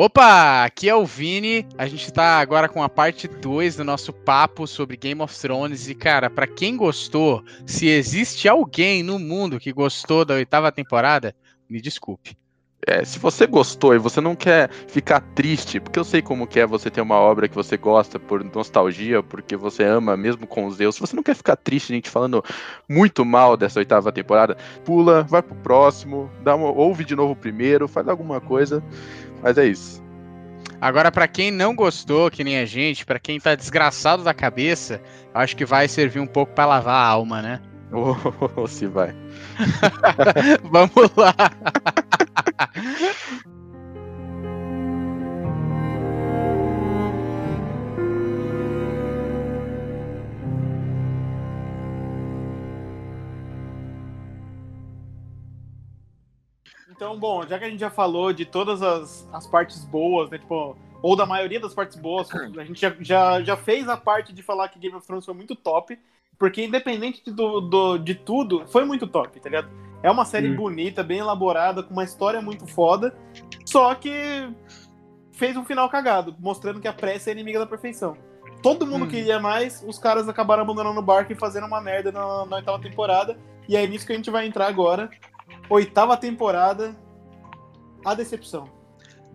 Opa, aqui é o Vini. A gente tá agora com a parte 2 do nosso papo sobre Game of Thrones. E, cara, para quem gostou, se existe alguém no mundo que gostou da oitava temporada, me desculpe. É, se você gostou e você não quer ficar triste, porque eu sei como que é você ter uma obra que você gosta por nostalgia, porque você ama mesmo com os Deus, se você não quer ficar triste, gente, falando muito mal dessa oitava temporada, pula, vai pro próximo, dá uma, ouve de novo o primeiro, faz alguma coisa, mas é isso. Agora, para quem não gostou, que nem a gente, para quem tá desgraçado da cabeça, acho que vai servir um pouco para lavar a alma, né? Oh, se vai. Vamos lá. Então, bom, já que a gente já falou de todas as, as partes boas, né? Tipo, ou da maioria das partes boas, a gente já, já, já fez a parte de falar que Game of Thrones foi muito top, porque independente do, do, de tudo, foi muito top, tá ligado? É uma série hum. bonita, bem elaborada, com uma história muito foda, só que fez um final cagado, mostrando que a pressa é inimiga da perfeição. Todo mundo hum. queria mais, os caras acabaram abandonando o barco e fazendo uma merda na, na oitava temporada, e é nisso que a gente vai entrar agora, Oitava temporada, a decepção.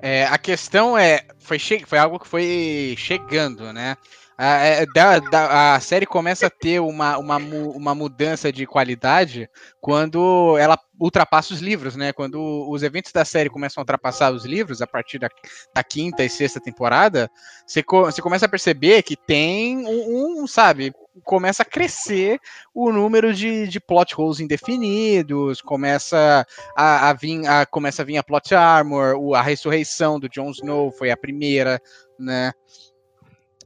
É, a questão é, foi, foi algo que foi chegando, né? A, é, da, a, série começa a ter uma, uma, uma mudança de qualidade quando ela ultrapassa os livros, né? Quando os eventos da série começam a ultrapassar os livros, a partir da, da quinta e sexta temporada, você, você começa a perceber que tem um, um, sabe, começa a crescer o número de, de plot holes indefinidos, começa a, a, vir, a, começa a vir a plot armor, a ressurreição do Jon Snow foi a primeira, né?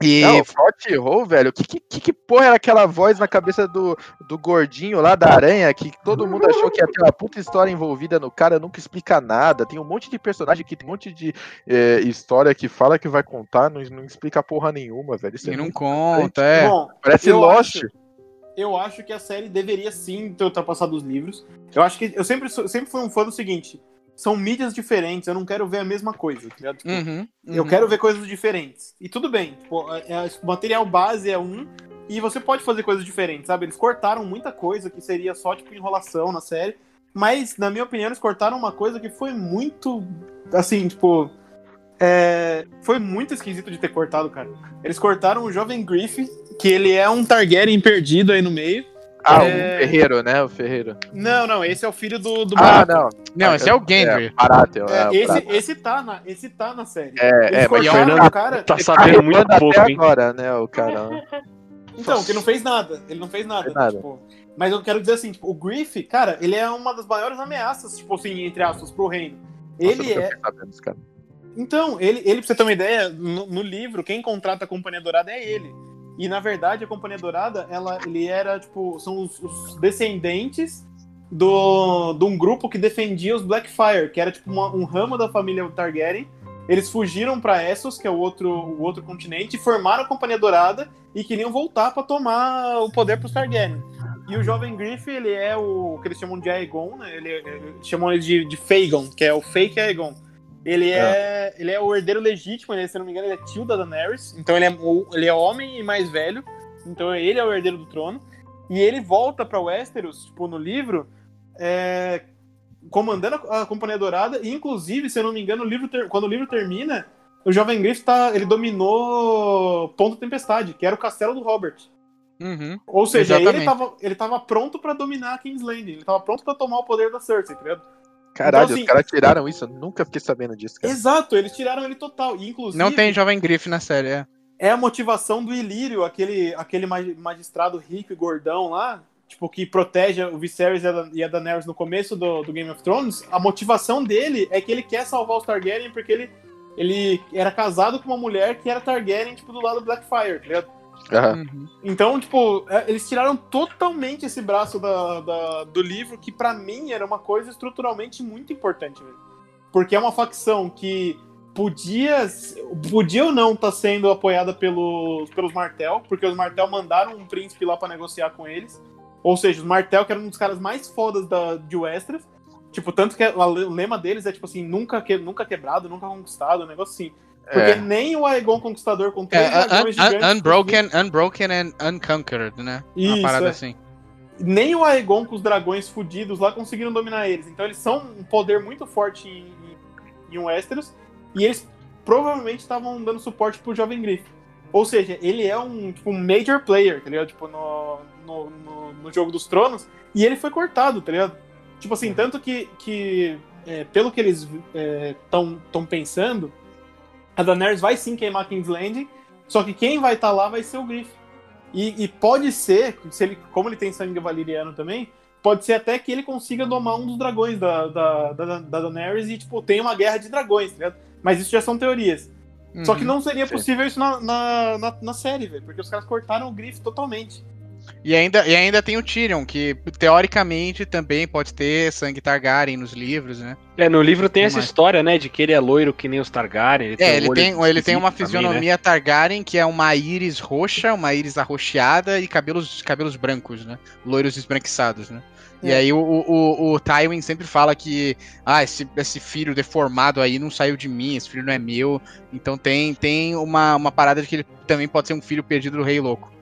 E... Não, Plot Hole, velho, que, que, que porra era aquela voz na cabeça do, do gordinho lá da aranha que todo mundo achou que ia ter uma puta história envolvida no cara, nunca explica nada. Tem um monte de personagem que tem um monte de é, história que fala que vai contar, não, não explica porra nenhuma, velho. Isso e é não conta, é. Bom, Parece Lost. Acho, eu acho que a série deveria sim ter ultrapassado os livros. Eu acho que eu sempre, sempre fui um fã do seguinte: são mídias diferentes, eu não quero ver a mesma coisa, tá tipo, uhum, uhum. Eu quero ver coisas diferentes. E tudo bem, tipo, é, é, o material base é um, e você pode fazer coisas diferentes, sabe? Eles cortaram muita coisa que seria só, tipo, enrolação na série, mas, na minha opinião, eles cortaram uma coisa que foi muito, assim, tipo... É, foi muito esquisito de ter cortado, cara. Eles cortaram o Jovem Griff, que ele é um Targaryen perdido aí no meio, ah, é... o Ferreiro, né? O Ferreiro. Não, não, esse é o filho do, do Ah, não. Não, esse é o Gendry. É, Baratheon, é, é, esse, esse, tá na, esse tá na série. É, é mas o Fernando cara, tá sabendo muito pouco, hein? agora, né, o cara. Então, que não fez nada. Ele não fez nada. nada. Tipo, mas eu quero dizer assim, tipo, o Griff, cara, ele é uma das maiores ameaças, tipo assim, entre aspas, pro reino. Ele Nossa, é. Sabendo, então, ele, ele, pra você ter uma ideia, no, no livro, quem contrata a Companhia Dourada é ele. E na verdade a Companhia Dourada, ela, ele era tipo, são os, os descendentes do, de um grupo que defendia os Blackfire, que era tipo uma, um ramo da família Targaryen. Eles fugiram para Essos, que é o outro, o outro continente, formaram a Companhia Dourada e queriam voltar para tomar o poder para os Targaryen. E o jovem Griff, ele é o que eles chamam de Aegon, né? Ele, ele chamam ele de, de Fagon, que é o fake Aegon. Ele é, é, ele é o herdeiro legítimo, ele, se não me engano, ele é tio da Daenerys. Então ele é, ele é homem e mais velho. Então ele é o herdeiro do trono. E ele volta para Westeros, tipo, no livro, é, comandando a, a, Companhia Dourada. E, inclusive, se eu não me engano, o livro ter, quando o livro termina, o Jovem Griff tá, ele dominou Ponto Tempestade, que era o castelo do Robert. Uhum, Ou seja, ele tava, ele tava pronto para dominar King's Landing. Ele tava pronto para tomar o poder da Cersei, tá ligado? Caralho, então, assim, os caras tiraram isso, eu nunca fiquei sabendo disso, cara. Exato, eles tiraram ele total. E, inclusive. Não tem Jovem Griff na série, é. É a motivação do Ilírio, aquele, aquele magistrado rico e gordão lá, tipo, que protege o Viserys e a Daenerys no começo do, do Game of Thrones. A motivação dele é que ele quer salvar os Targaryen porque ele, ele era casado com uma mulher que era Targaryen, tipo, do lado do Blackfire, tá ligado? Uhum. Então, tipo, é, eles tiraram totalmente esse braço da, da do livro, que para mim era uma coisa estruturalmente muito importante, velho. Porque é uma facção que podia, podia ou não estar tá sendo apoiada pelos, pelos Martel, porque os Martel mandaram um príncipe lá para negociar com eles. Ou seja, os Martel, que eram um dos caras mais fodas da, de Westeros, Tipo, tanto que o lema deles é tipo assim, nunca, que, nunca quebrado, nunca conquistado, um negócio assim. Porque é. nem o Aegon Conquistador com três é, dragões un, gigantes... Unbroken, unbroken and Unconquered, né? Isso, Uma parada é. assim. Nem o Aegon com os dragões fudidos lá conseguiram dominar eles. Então eles são um poder muito forte em, em Westeros. E eles provavelmente estavam dando suporte pro Jovem Griff. Ou seja, ele é um, tipo, um major player, tá ligado? Tipo, no, no, no, no Jogo dos Tronos. E ele foi cortado, tá ligado? Tipo assim, tanto que, que é, pelo que eles estão é, pensando, a Daenerys vai sim queimar King's Landing, só que quem vai estar tá lá vai ser o Griff. E, e, pode ser, se ele, como ele tem sangue valeriano também, pode ser até que ele consiga domar um dos dragões da, da, da, da Daenerys e, tipo, tem uma guerra de dragões, tá ligado? Mas isso já são teorias. Uhum, Só que uhum. não seria possível sim. isso na, na, na, na série, velho, porque os caras cortaram o Griff totalmente. E ainda, e ainda tem o Tyrion, que teoricamente também pode ter sangue Targaryen nos livros, né? É, no livro tem essa história, né, de que ele é loiro que nem os Targaryen. Ele é, ele, tem, ele tem uma fisionomia também, né? Targaryen que é uma íris roxa, uma íris arroxeada e cabelos, cabelos brancos, né? Loiros esbranquiçados, né? É. E aí o, o, o Tywin sempre fala que ah, esse, esse filho deformado aí não saiu de mim, esse filho não é meu. Então tem, tem uma, uma parada de que ele também pode ser um filho perdido do rei louco.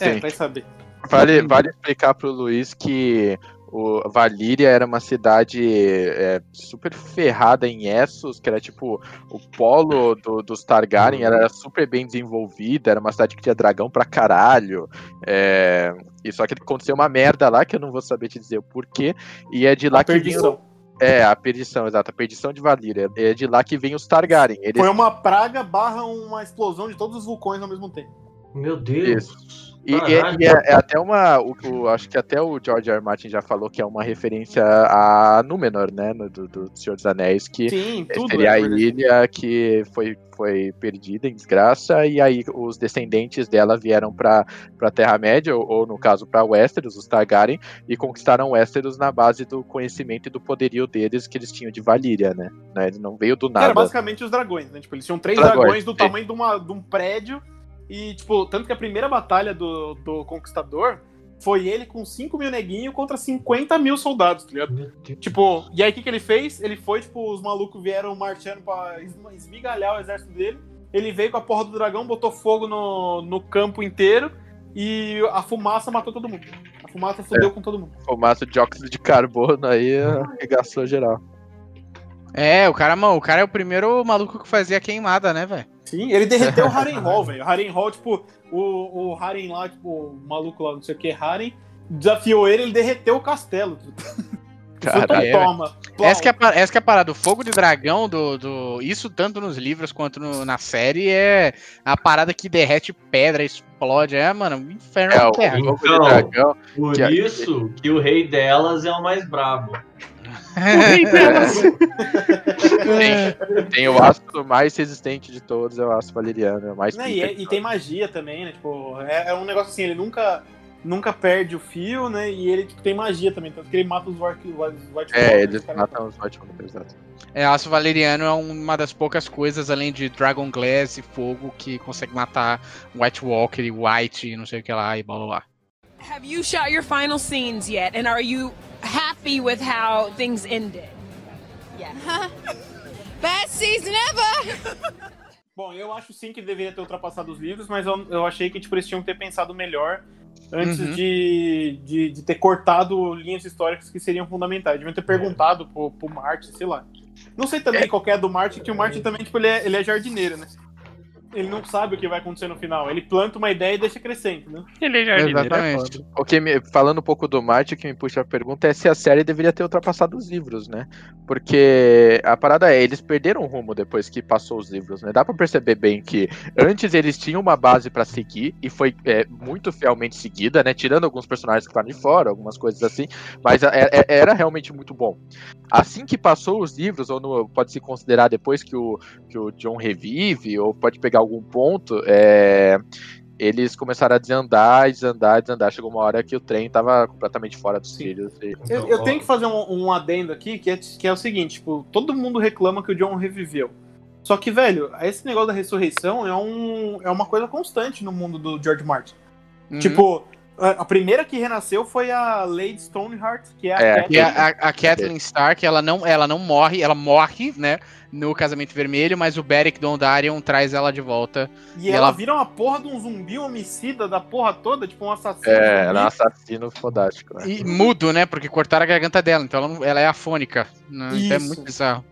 É, Sim. vai saber. Vale, vale explicar pro Luiz que o Valíria era uma cidade é, super ferrada em Essos, que era tipo o polo do, dos Targaryen, era super bem desenvolvida, era uma cidade que tinha dragão pra caralho. É, e só que aconteceu uma merda lá, que eu não vou saber te dizer o porquê, e é de lá a que perdição. É, a perdição, exato, a perdição de Valíria. É de lá que vem os Targaryen. Eles... Foi uma praga barra uma explosão de todos os vulcões ao mesmo tempo. Meu Deus. Isso. E, e, e é, é, até uma. O, o, acho que até o George R. R. Martin já falou que é uma referência a Númenor, né? Do, do Senhor dos Anéis, que Sim, tudo seria é a ilha que foi, foi perdida em desgraça, e aí os descendentes dela vieram pra, pra Terra-média, ou, ou, no caso pra Westeros, os Targaryen, e conquistaram Westeros na base do conhecimento e do poderio deles que eles tinham de Valíria, né? né? Ele não veio do nada. Era basicamente os dragões, né? Tipo, eles tinham três dragões, dragões do tamanho de, uma, de um prédio e, tipo, tanto que a primeira batalha do, do Conquistador foi ele com 5 mil neguinhos contra 50 mil soldados, tá ligado? Tipo, e aí o que, que ele fez? Ele foi, tipo, os malucos vieram marchando pra esmigalhar o exército dele. Ele veio com a porra do dragão, botou fogo no, no campo inteiro e a fumaça matou todo mundo. A fumaça fudeu é, com todo mundo. Fumaça de óxido de carbono aí arregaçou geral. É, o cara, mano, o cara é o primeiro maluco que fazia queimada, né, velho? Sim, ele derreteu o Harrenhal, velho. O Harrenhal, tipo, o, o Haren lá, tipo, o maluco lá, não sei o que, Haren, desafiou ele, ele derreteu o castelo. Cara, é, toma. Essa que, é, essa que é a parada, o fogo de dragão do, do. Isso tanto nos livros quanto no, na série é a parada que derrete pedra, explode. É, mano, um inferno é, o, fogo então, de dragão. Por que isso que o rei delas é o mais brabo tem, tem, o aço mais resistente de todos, é o aço valeriano. É o mais Não, e, é, e tem magia também, né? Tipo, é, é, um negócio assim, ele nunca, nunca perde o fio, né? E ele tipo, tem magia também, tanto que ele mata os White, É, eles matam os White Walkers, exato. É, aço valeriano é uma das poucas coisas, além de Dragon Glass e fogo, que consegue matar White Walker e White e não sei o que lá e blá blá blá. Have you shot your final scenes yet? And are you happy with how things ended? Yeah. Best season ever! Bom, eu acho sim que deveria ter ultrapassado os livros, mas eu, eu achei que tipo, eles tinham que ter pensado melhor antes uhum. de, de, de, ter cortado linhas históricas que seriam fundamentais. Deviam ter perguntado pro, pro Martin, sei lá. Não sei também é. qual é do Martin, que o Martin também, tipo, ele é, ele é jardineiro, né? Ele não sabe o que vai acontecer no final. Ele planta uma ideia e deixa crescer, entendeu? Ele é jardineiro. Exatamente. É o que me, falando um pouco do Marte, o que me puxa a pergunta é se a série deveria ter ultrapassado os livros, né? Porque a parada é, eles perderam o rumo depois que passou os livros, né? Dá pra perceber bem que antes eles tinham uma base para seguir e foi é, muito fielmente seguida, né? Tirando alguns personagens que estavam de fora, algumas coisas assim, mas é, é, era realmente muito bom. Assim que passou os livros, ou no, pode se considerar depois que o, que o John revive, ou pode pegar algum ponto, é, eles começaram a desandar, desandar, desandar. Chegou uma hora que o trem tava completamente fora dos trilhos. E... Eu, eu, tenho que fazer um, um, adendo aqui, que é, que é o seguinte, tipo, todo mundo reclama que o John reviveu. Só que, velho, esse negócio da ressurreição é, um, é uma coisa constante no mundo do George Martin. Uhum. Tipo, A primeira que renasceu foi a Lady Stoneheart, que é a É, Catelyn. E a, a, a Kathleen Stark, ela não, ela não morre, ela morre, né? No casamento vermelho, mas o Beric Dondarrion traz ela de volta. E, e ela, ela- vira uma porra de um zumbi homicida da porra toda, tipo um assassino. É, zumbi. ela é um assassino fodástico. né? E mudo, né? Porque cortaram a garganta dela, então ela, não- ela é afônica. Né? Então é muito bizarro.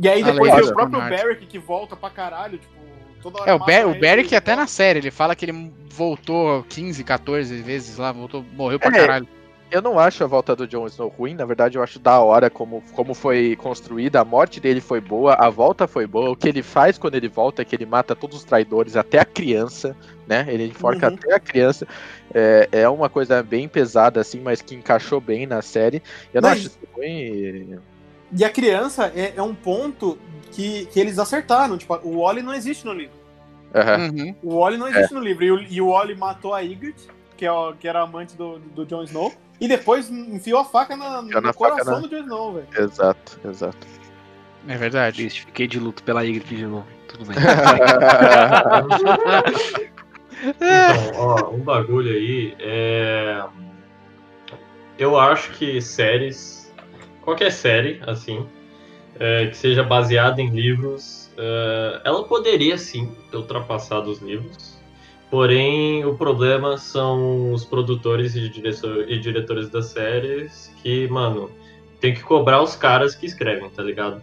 E aí depois tem o próprio. Beric que volta pra caralho, tipo, É, o, Ber o Beric ele até na série, ele fala que ele voltou 15, 14 vezes lá, voltou, morreu pra É. caralho. Eu não acho a volta do Jon Snow ruim, na verdade eu acho da hora como, como foi construída, a morte dele foi boa, a volta foi boa, o que ele faz quando ele volta é que ele mata todos os traidores, até a criança, né? Ele enforca Uhum. até a criança. É, é uma coisa bem pesada, assim, mas que encaixou bem na série. Eu não Mas- acho isso ruim. E a criança é, é um ponto que, que eles acertaram. Tipo, o Wally não existe no livro. Uhum. O Wally não existe no livro. E o, e o Wally matou a Ygritte, que, é o- que era amante do, do Jon Snow, e depois enfiou a faca na- no na faca coração na- do Jon Snow, velho. Exato, exato. É verdade. Triste, fiquei de luto pela Ygritte de novo. Tudo bem. Então, ó, um bagulho aí é. Eu acho que séries, qualquer série, assim, é, que seja baseada em livros, é, ela poderia sim ter ultrapassado os livros. Porém, o problema são os produtores e, e diretores das séries que, mano, tem que cobrar os caras que escrevem, tá ligado?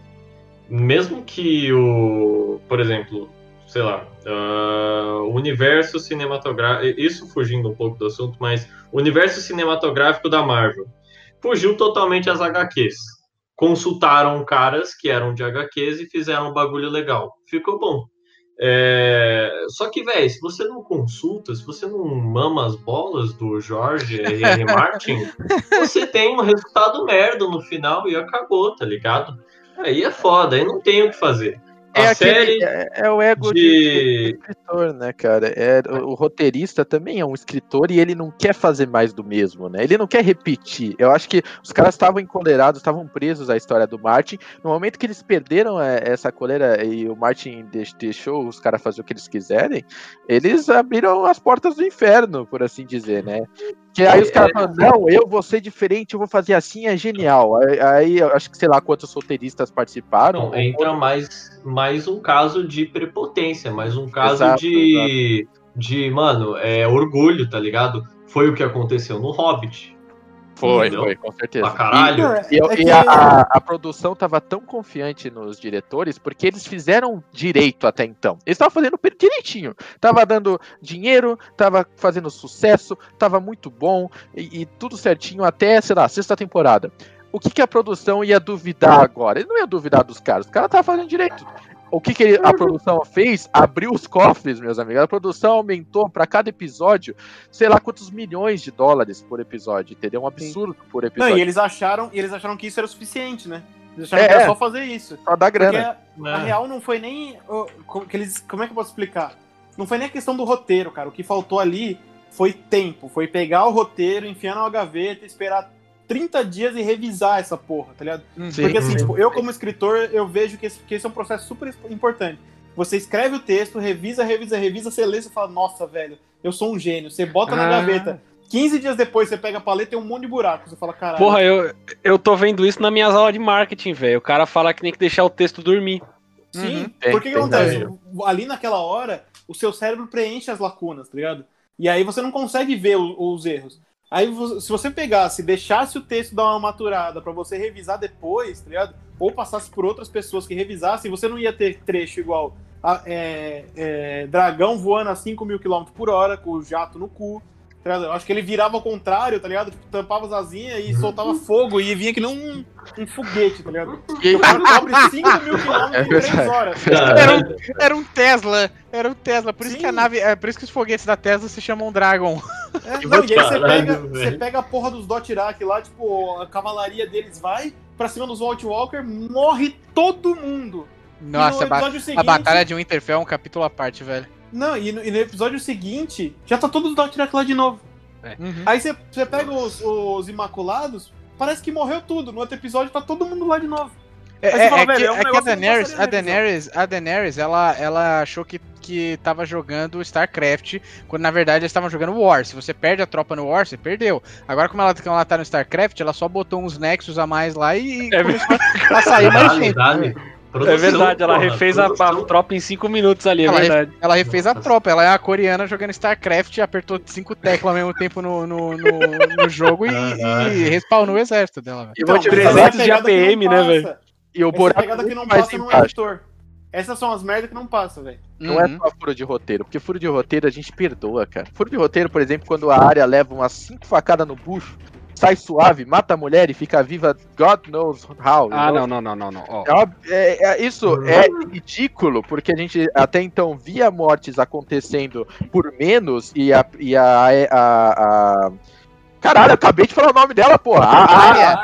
Mesmo que o. Por exemplo, sei lá, ah, o universo cinematográfico. Isso fugindo um pouco do assunto, mas o universo cinematográfico da Marvel fugiu totalmente às HQs. Consultaram caras que eram de HQs e fizeram um bagulho legal. Ficou bom. É, Só que, velho, se você não consulta, se você não mama as bolas do Jorge R.R. Martin, você tem um resultado merda no final e acabou, tá ligado? Aí é foda, aí não tem o que fazer. É, aquele- é, é o ego de... de- escritor, né, cara? É, o, o roteirista também é um escritor e ele não quer fazer mais do mesmo, né? Ele não quer repetir. Eu acho que os caras estavam encolerados, estavam presos à história do Martin. No momento que eles perderam é, essa coleira e o Martin deix- deixou os caras fazer o que eles quiserem, eles abriram as portas do inferno, por assim dizer, né? Que aí os caras falam, não, eu vou ser diferente, eu vou fazer assim, é genial. Aí, aí eu acho que sei lá quantos roteiristas participaram. Então, entra mais, mais um caso de prepotência, mais um caso Exato, de, de, mano, é orgulho, tá ligado? Foi o que aconteceu no Hobbit. Foi, Entendeu? foi, com certeza. Pra caralho. Não, é- E, é e que- a, a- a produção tava tão confiante nos diretores porque eles fizeram direito até então. Eles estavam fazendo direitinho. Tava dando dinheiro, tava fazendo sucesso, tava muito bom e, e tudo certinho até, sei lá, sexta temporada. O que, que a produção ia duvidar agora? Ele não ia duvidar dos caras, os caras estavam fazendo direito. O que, que ele- a produção fez? Abriu os cofres, meus amigos. A produção aumentou para cada episódio, sei lá quantos milhões de dólares por episódio, entendeu? Um absurdo por Não, episódio. e eles acharam, e eles acharam que isso era o suficiente, né? Eles acharam É, que era é. só fazer isso. Só Porque grana. a, a real não foi nem. como, que eles, como é que eu posso explicar? Não foi nem a questão do roteiro, cara. O que faltou ali foi tempo. Foi pegar o roteiro, enfiar numa gaveta, esperar 30 dias e revisar essa porra, tá ligado? Sim. Porque assim, Uhum. tipo, eu como escritor, eu vejo que esse, que esse é um processo super importante. Você escreve o texto, revisa, revisa, revisa, você lê e fala, nossa, velho, eu sou um gênio. Você bota na Ah. gaveta. 15 dias depois você pega a paleta e tem um monte de buraco. Você fala, caralho. Porra, eu, eu tô vendo isso nas minhas aulas de marketing, velho. O cara fala que tem que deixar o texto dormir. Sim, Uhum. Porque o que acontece? Ali naquela hora, o seu cérebro preenche as lacunas, tá ligado? E aí você não consegue ver o- os erros. Aí, se você pegasse, deixasse o texto dar uma maturada pra você revisar depois, tá ligado? Ou passasse por outras pessoas que revisassem, você não ia ter trecho igual a- é, é, dragão voando a 5 mil km por hora, com o jato no cu. tá ligado? Eu acho que ele virava ao contrário, tá ligado? Tipo, tampava as asinhas e soltava fogo e vinha que nem um, um foguete, tá ligado? E- O cara cobre 5 mil quilômetros em 3 horas. Era um, era um Tesla, era um Tesla. Por isso que a nave, é por isso que os foguetes da Tesla se chamam Dragon. É, não, e aí você pega, você pega a porra dos Dothraki lá, tipo, a cavalaria deles vai pra cima dos White Walker, morre todo mundo. Nossa, e a, no ba- episódio seguinte, a batalha de Winterfell é um capítulo à parte, velho. Não, e no, e no episódio seguinte, já tá todos os Dothraki lá de novo. Uhum. Aí você, você pega os, os Imaculados, parece que morreu tudo. No outro episódio tá todo mundo lá de novo. É, é, fala, é que, é um é que a Daenerys, a. Daenerys, a Daenerys, ela, ela achou que, que tava jogando StarCraft, quando na verdade eles estavam jogando War. Se você perde a tropa no War, você perdeu. Agora, como ela, como ela tá no StarCraft, ela só botou uns Nexus a mais lá e É começou a sair mais gente. É Produção, verdade, ela porra, refez a, a tropa em 5 minutos ali, é Ela, re- verdade. ela refez a tropa, ela é a coreana jogando StarCraft, apertou cinco teclas ao mesmo tempo no, no, no, no jogo e, e respawnou o exército dela. velho. E vou te Então, falar, essa é a 300 de APM, né, velho? E o Essa é a buraco pegada que não mais passa no embaixo. editor. Essas são as merdas que não passa, velho. Não é Uhum. só furo de roteiro, porque furo de roteiro a gente perdoa, cara. Furo de roteiro, por exemplo, quando a área leva umas cinco facadas no bucho, sai suave, mata a mulher e fica viva, God knows how. Ah, não, não, não, não, não. É uma- é- é- isso é ridículo, porque a gente até então via mortes acontecendo por menos e a. E a, a, a- Caralho, eu acabei de falar o nome dela, porra. A, a, Área,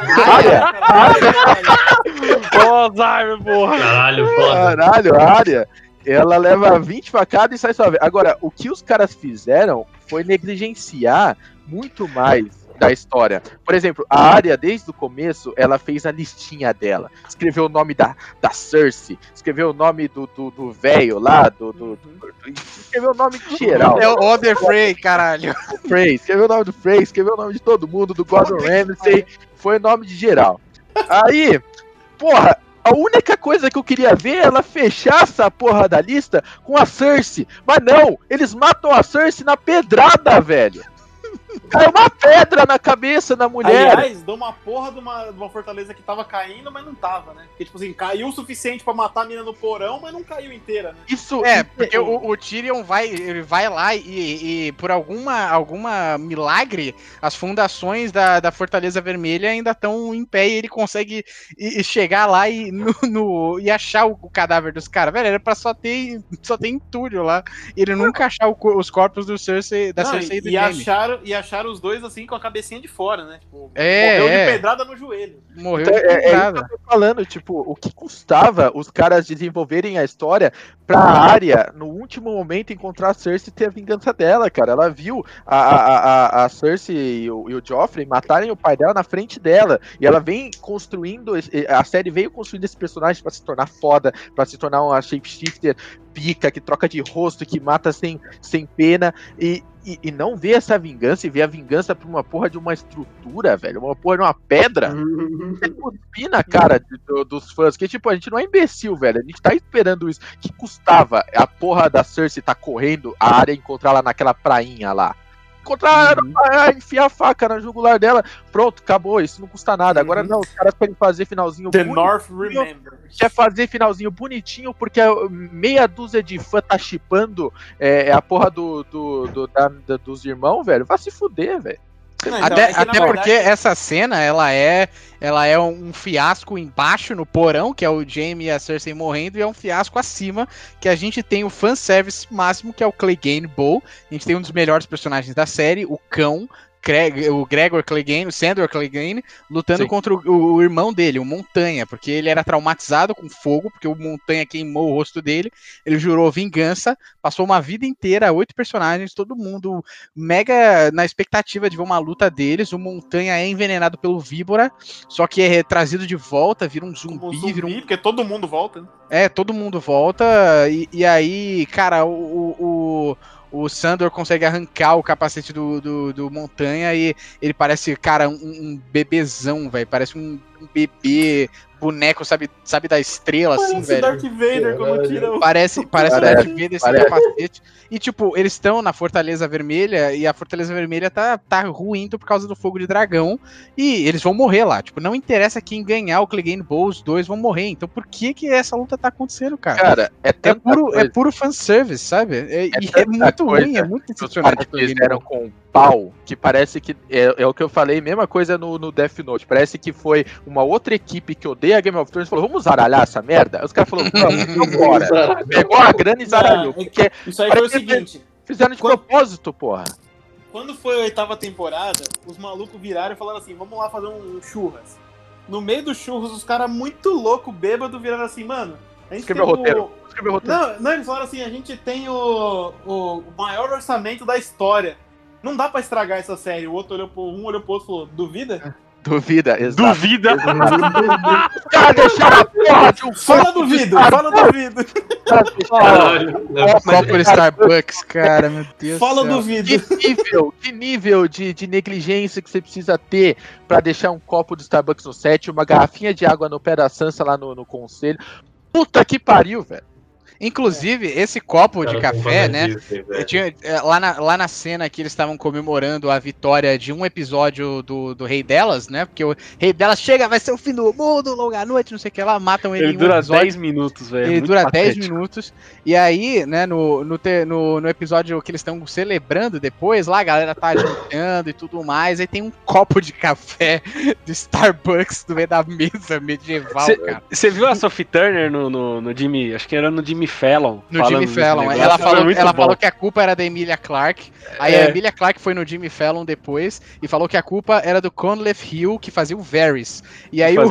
Ô, Alzheimer, porra. Caralho, foda. Caralho, a área. Ela leva 20 facadas e sai suave. Agora, o que os caras fizeram foi negligenciar muito mais da história. Por exemplo, a área, desde o começo, ela fez a listinha dela. Escreveu o nome da, da Cersei, escreveu o nome do velho lá, do, do, do- Escreveu o nome de geral. É o Other Frey, caralho. Frey, escreveu o nome do Frey, escreveu o nome de todo mundo, do Gordon Ramsay, foi o nome de geral. Aí, porra, a única coisa que eu queria ver é ela fechar essa porra da lista com a Cersei. Mas não, eles matam a Cersei na pedrada, velho. Caiu uma pedra na cabeça da mulher. Aliás, deu uma porra de uma, de uma fortaleza que tava caindo, mas não tava, né? Porque, tipo assim, caiu o suficiente pra matar a mina no porão, mas não caiu inteira, né? Isso É, porque o, o Tyrion vai, ele vai lá e, e por alguma, alguma milagre, as fundações da, da Fortaleza Vermelha ainda estão em pé e ele consegue e- e chegar lá e, no, no- e achar o, o cadáver dos caras. Velho, era pra só ter, só ter entulho lá. Ele nunca achar o os corpos do Cersei, da Não, Cersei e do e, Jaime. acharam, e acharam os dois assim com a cabecinha de fora, né? Tipo, É, morreu é. de pedrada no joelho. Morreu Então, de é, é pedrada. que eu tô falando, tipo, o que custava os caras desenvolverem a história pra área, no último momento, encontrar a Cersei e ter a vingança dela, cara. Ela viu a, a, a, a Cersei e o, e o Joffrey matarem o pai dela na frente dela. E ela vem construindo, a série veio construindo esse personagem pra se tornar foda, pra se tornar uma shapeshifter pica, que troca de rosto, que mata sem, sem pena. E, e, e não vê essa vingança e vê a vingança por uma porra de uma estrutura, velho. Uma porra de uma pedra é cuspir na cara de- do- dos fãs. Que, tipo, a gente não é imbecil, velho. A gente tá esperando isso. Que custava a porra da Cersei tá correndo a área encontrar ela naquela prainha lá. Encontrar ela, ah, enfiar a faca na jugular dela. Pronto, acabou. Isso não custa nada. Agora não, os caras querem fazer finalzinho The. North Remember. Quer fazer finalzinho bonitinho porque meia dúzia de fã tá chipando é, a porra do, do, do- da- da- dos irmãos, velho. Vai se fuder, velho. Não, então, Até, é que, até porque verdade, essa cena, ela é, ela é um fiasco embaixo no porão, que é o Jaime e a Cersei morrendo, e é um fiasco acima, que a gente tem o fanservice máximo, que é o Clegane Bow. A gente tem um dos melhores personagens da série, o cão, Greg- o Gregor Clegane, o Sandor Clegane, lutando Sim. contra o, o irmão dele, o Montanha, porque ele era traumatizado com fogo, porque o Montanha queimou o rosto dele, ele jurou vingança, passou uma vida inteira, oito personagens, todo mundo mega na expectativa de ver uma luta deles. O Montanha é envenenado pelo Víbora, só que é trazido de volta, vira um zumbi, como zumbi, vira um. porque todo mundo volta, né? É, todo mundo volta. E, e aí, cara, o, o, o Sandor consegue arrancar o capacete do, do, do Montanha e ele parece, cara, um, um bebezão, velho. Parece um, um bebê boneco, sabe, sabe da estrela, assim, Parece velho. Darth Vader quando tira o... Parece, parece o Parece, Darth Vader sem parece. capacete. E, tipo, eles estão na Fortaleza Vermelha e a Fortaleza Vermelha tá, tá ruindo por causa do fogo de dragão. E eles vão morrer lá. Tipo, não interessa quem ganhar o Clegane Bowl, os dois vão morrer. Então, por que que essa luta tá acontecendo, cara? Cara, é É puro, é coisa puro fanservice, sabe? É, e é tanta muito ruim, é muito que os decepcionante. caras o Clegane fizeram com pau, que parece que é, é o que eu falei, mesma coisa no, no Death Note. Parece que foi uma outra equipe que odeia Game of Thrones falou: vamos zaralhar essa merda? Aí os caras falaram: vamos, bora. Pegou a grana e zaralhou. Ah, é Porque Isso aí foi o seguinte. fizeram de Quando- propósito, porra. Quando foi a oitava temporada, os malucos viraram e falaram assim: vamos lá fazer um churras. No meio do churras, os caras muito louco, bêbado, viraram assim, mano. A gente Escreveu tem o- roteiro. Escreveu roteiro. Não, não, eles falaram assim: a gente tem o, o maior orçamento da história. Não dá pra estragar essa série. O outro olhou pro um, olhou pro outro e falou: duvida? Duvida, exato. Duvida. Cara, deixaram a porra de um Fala do vidro, fala do vidro. Caralho. né? Copo de Starbucks, cara, meu Deus Fala do céu. do vidro. Que nível, que nível de, de negligência que você precisa ter pra deixar um copo de Starbucks no set, uma garrafinha de água no pé da Sansa lá no, no conselho. Puta que pariu, velho. Inclusive, esse copo de café, né? Disney, velho. Eu tinha- é, lá, na, lá na cena que eles estavam comemorando a vitória de um episódio do, do Rei Delas, né? Porque o Rei Delas chega, vai ser o fim do mundo, longa noite, não sei o que lá, matam ele, Ele em um dura episódio. 10 minutos, velho. Ele dura 10 patético. minutos. E aí, né, no, no, te- no, no episódio que eles estão celebrando depois, lá a galera tá jantando e tudo mais. Aí tem um copo de café de Starbucks no meio da mesa medieval, Cê- cara. Você viu a Sophie Turner no, no, no Jimmy. Acho que era no Jimmy Fallon. No Jimmy Fallon. negócio. Ela, falou, ela bom. falou que a culpa era da Emilia Clarke. Aí É. a Emilia Clarke foi no Jimmy Fallon depois e falou que a culpa era do Conleth Hill, que fazia o Varys. E aí o,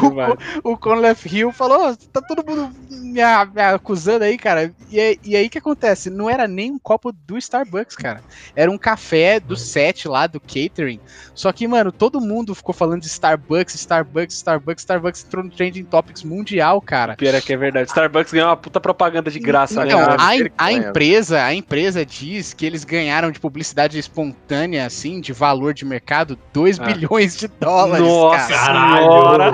o o Conleth Hill falou: "Ô, tá todo mundo me, me acusando aí, cara. E, aí- e aí o que acontece? Não era nem um copo do Starbucks, cara. Era um café do set lá, do catering. Só que, mano, todo mundo ficou falando de Starbucks, Starbucks, Starbucks, Starbucks entrou no Trending Topics mundial, cara. Pior é que é verdade. Starbucks ganhou uma puta propaganda de graça, Então, né? a, a Vergonha. empresa, a empresa diz que eles ganharam de publicidade espontânea, assim, de valor de mercado, 2 Ah. bilhões de dólares, Nossa, cara. Senhora.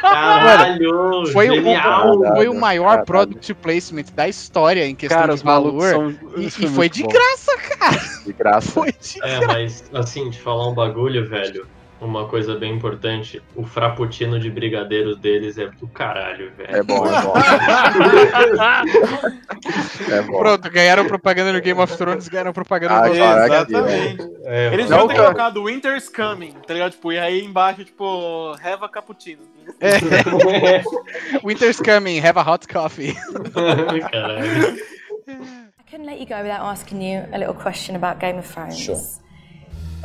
Caralho! Foi o, genial! o- foi o maior Caralho. product placement da história em questão Cara, de valor. são. E, isso e foi de bom. graça, cara. De graça. Foi de É, mas assim, te falar um bagulho, velho. Uma coisa bem importante, o frappuccino de brigadeiros deles é do caralho, velho. É bom, é bom. É bom. Pronto, ganharam propaganda no Game of Thrones, ganharam propaganda Ah, no Exatamente. É, Eles Não, deviam ter cara. colocado Winter's Coming, tá ligado? Tipo, e aí embaixo, tipo, Have a Cappuccino. Winter's Coming, have a hot coffee. Caralho. I couldn't let you go without asking you a little question about Game of Thrones. Sure.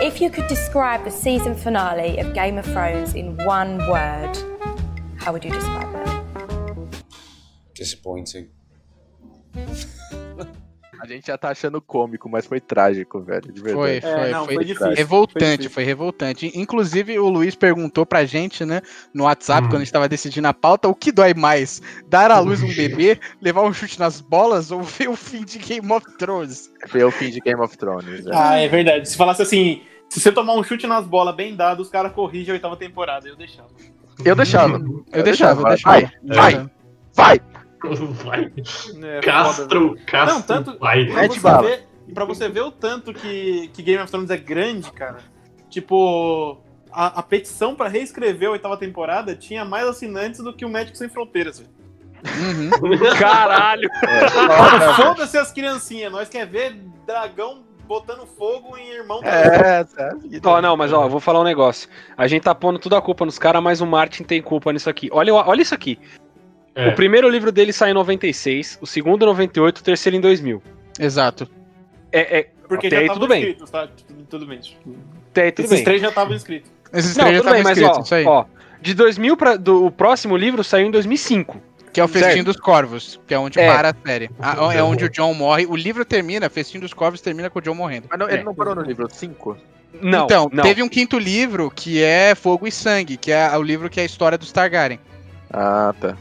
If you could describe the season finale of Game of Thrones in one word, how would you describe it? Disappointing. A gente já tá achando cômico, mas foi trágico, velho. De Foi, verdade. foi, É, não, foi, foi difícil. revoltante, Foi foi, revoltante. Inclusive, o Luiz perguntou pra gente, né, no WhatsApp, quando a gente tava decidindo a pauta, o que dói mais? Dar à luz um bebê, levar um chute nas bolas ou ver o fim de Game of Thrones? Foi o fim de Game of Thrones. né? Ah, é verdade. Se falasse assim, se você tomar um chute nas bolas bem dado, os caras corrigem a oitava temporada. Eu deixava. Eu deixava. Eu deixava, eu deixava. Vai, vai, vai. Vai. É, foda, velho. Castro, Castro, Não, tanto- vai. Pra você, ver, pra você ver o tanto que, que Game of Thrones é grande, cara. Tipo, a, a petição pra reescrever a oitava temporada tinha mais assinantes do que o Médico Sem Fronteiras, velho. Uhum. Caralho! Mano, foda-se as criancinhas. Nós quer ver dragão botando fogo em irmão. É, tá. Ó, não, mas ó, eu vou falar um negócio. A gente tá pondo tudo a culpa nos caras, mas o Martin tem culpa nisso aqui. Olha, olha isso aqui. É. O primeiro livro dele saiu em 96, o segundo em 98, o terceiro em 2000. Exato. É, é, Porque até já aí tudo bem. inscritos, tá? Tudo bem. Até aí tudo Esses bem. três já estavam inscritos. Esses Não, três já tudo bem, estavam mas escritos, ó, isso aí. ó, de 2000 para o próximo livro saiu em 2005. Que é o Festim Certo. dos Corvos, que é onde É. para a série. Ah, é onde o John morre. O livro termina, Festim dos Corvos termina com o John morrendo. Mas não, ele não parou no livro 5? Não, então, não. teve um quinto livro que é Fogo e Sangue, que é o livro que é a história dos Targaryen. Ah, tá.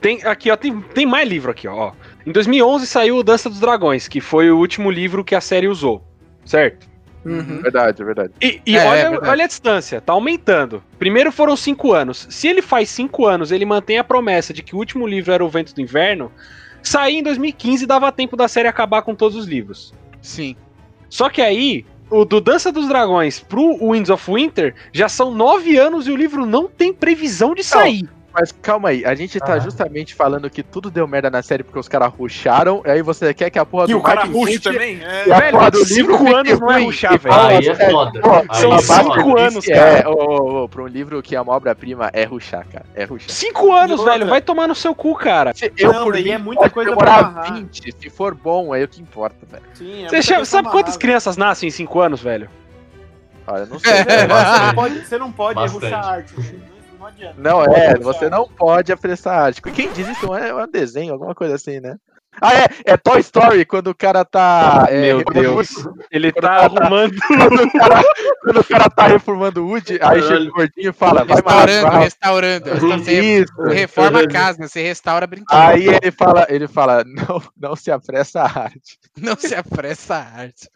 Tem aqui, ó, tem, tem mais livro aqui, ó. Em 2011 saiu o Dança dos Dragões, que foi o último livro que a série usou, certo? Uhum. Verdade, verdade. E, e É, é olha, verdade. olha a distância, tá aumentando. Primeiro foram cinco anos. Se ele faz cinco anos, ele mantém a promessa de que o último livro era o Vento do Inverno, sair em 2015 dava tempo da série acabar com todos os livros. Sim. Só que aí, o do Dança dos Dragões pro Winds of Winter já são nove anos e o livro não tem previsão de sair. Mas calma aí, a gente tá Ah. justamente falando que tudo deu merda na série porque os caras ruxaram, aí você quer que a porra E do o cara rush também. É. A Velho, do cinco anos não é ruxar, velho. Aí é foda. São é cinco anos, é, cara. ô, ô, pra um livro que é uma obra-prima, é ruxar, cara. É ruxar. Cinco anos, velho, vai tomar no seu cu, cara. Se eu, Não, por daí mim, é muita coisa pra demorar amarrar. 20, se for bom, é o que importa, velho. Sim, é Você sabe quantas crianças nascem em cinco anos, velho? Ah, eu não sei. É. Você não pode, você não pode ruxar arte. Não, não adianta. Não, Pode é, você não pode apreciar arte. Quem diz isso é um desenho, alguma coisa assim, né? Ah, é, é Toy Story, quando o cara tá. é, Meu Deus. o Woody. Ele tá arrumando. Quando o, cara, quando o cara tá reformando o Woody, aí chega o gordinho e fala, vai Restaurando, matar. restaurando. Você Isso. reforma a casa, você restaura brinquedo. Aí ele fala, ele fala, não, não se apressa a arte. Não se apressa a arte.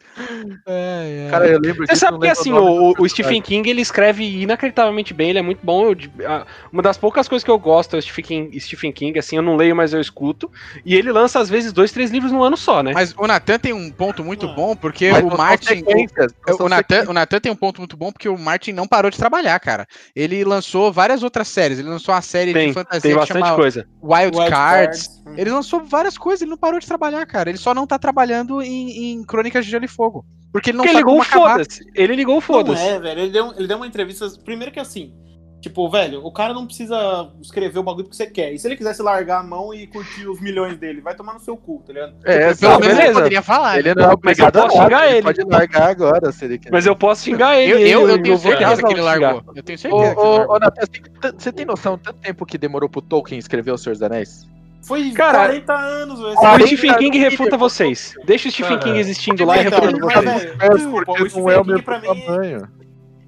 Ai, ai. Cara, eu lembro Você sabe que assim, o, o. Stephen King ele escreve inacreditavelmente bem, ele é muito bom. eu- a- uma das poucas coisas que eu gosto é o Stephen King, Stephen King, assim, eu não leio, mas eu escuto. E ele lança, às vezes, dois, três livros no ano só, né? Mas o Natan tem um ponto muito Não. bom, porque Mas o Martin. O, o, Natan, sequências. o Natan tem um ponto muito bom, porque o Martin não parou de trabalhar, cara. Ele lançou várias outras séries. Ele lançou uma série tem, de fantasia tem que bastante chama coisa. Wild, Wild Cards. Cards. Hum. Ele lançou várias coisas, ele não parou de trabalhar, cara. Ele só não tá trabalhando em, em Crônicas de Gelo e Fogo. Porque ele não Porque ele sabe ligou o como acabar. foda-se. Ele ligou o Não foda-se. é, velho. Ele deu, ele deu uma entrevista. Primeiro que assim. Tipo, velho, o cara não precisa escrever o bagulho que você quer. E se ele quisesse largar a mão e curtir os milhões dele, vai tomar no seu cu, tá ligado? É, Pelo menos ele poderia falar. Ele né? não é Mas eu obrigado a xingar ele. Pode largar agora, se ele quiser. Mas eu posso xingar ele. Eu, eu, eu ele- tenho vou ter certeza que ele largou. Eu tenho Ô, certeza ele ô, ô, Natan, você tem- você tem noção tanto tempo que demorou pro Tolkien escrever O Senhor dos Anéis? Foi Cara, 40 anos, velho. O 40 Stephen King refuta vocês. Deixa o Stephen King existindo lá e refutando vocês. É, desculpa, o não é o Stephen King pra mim.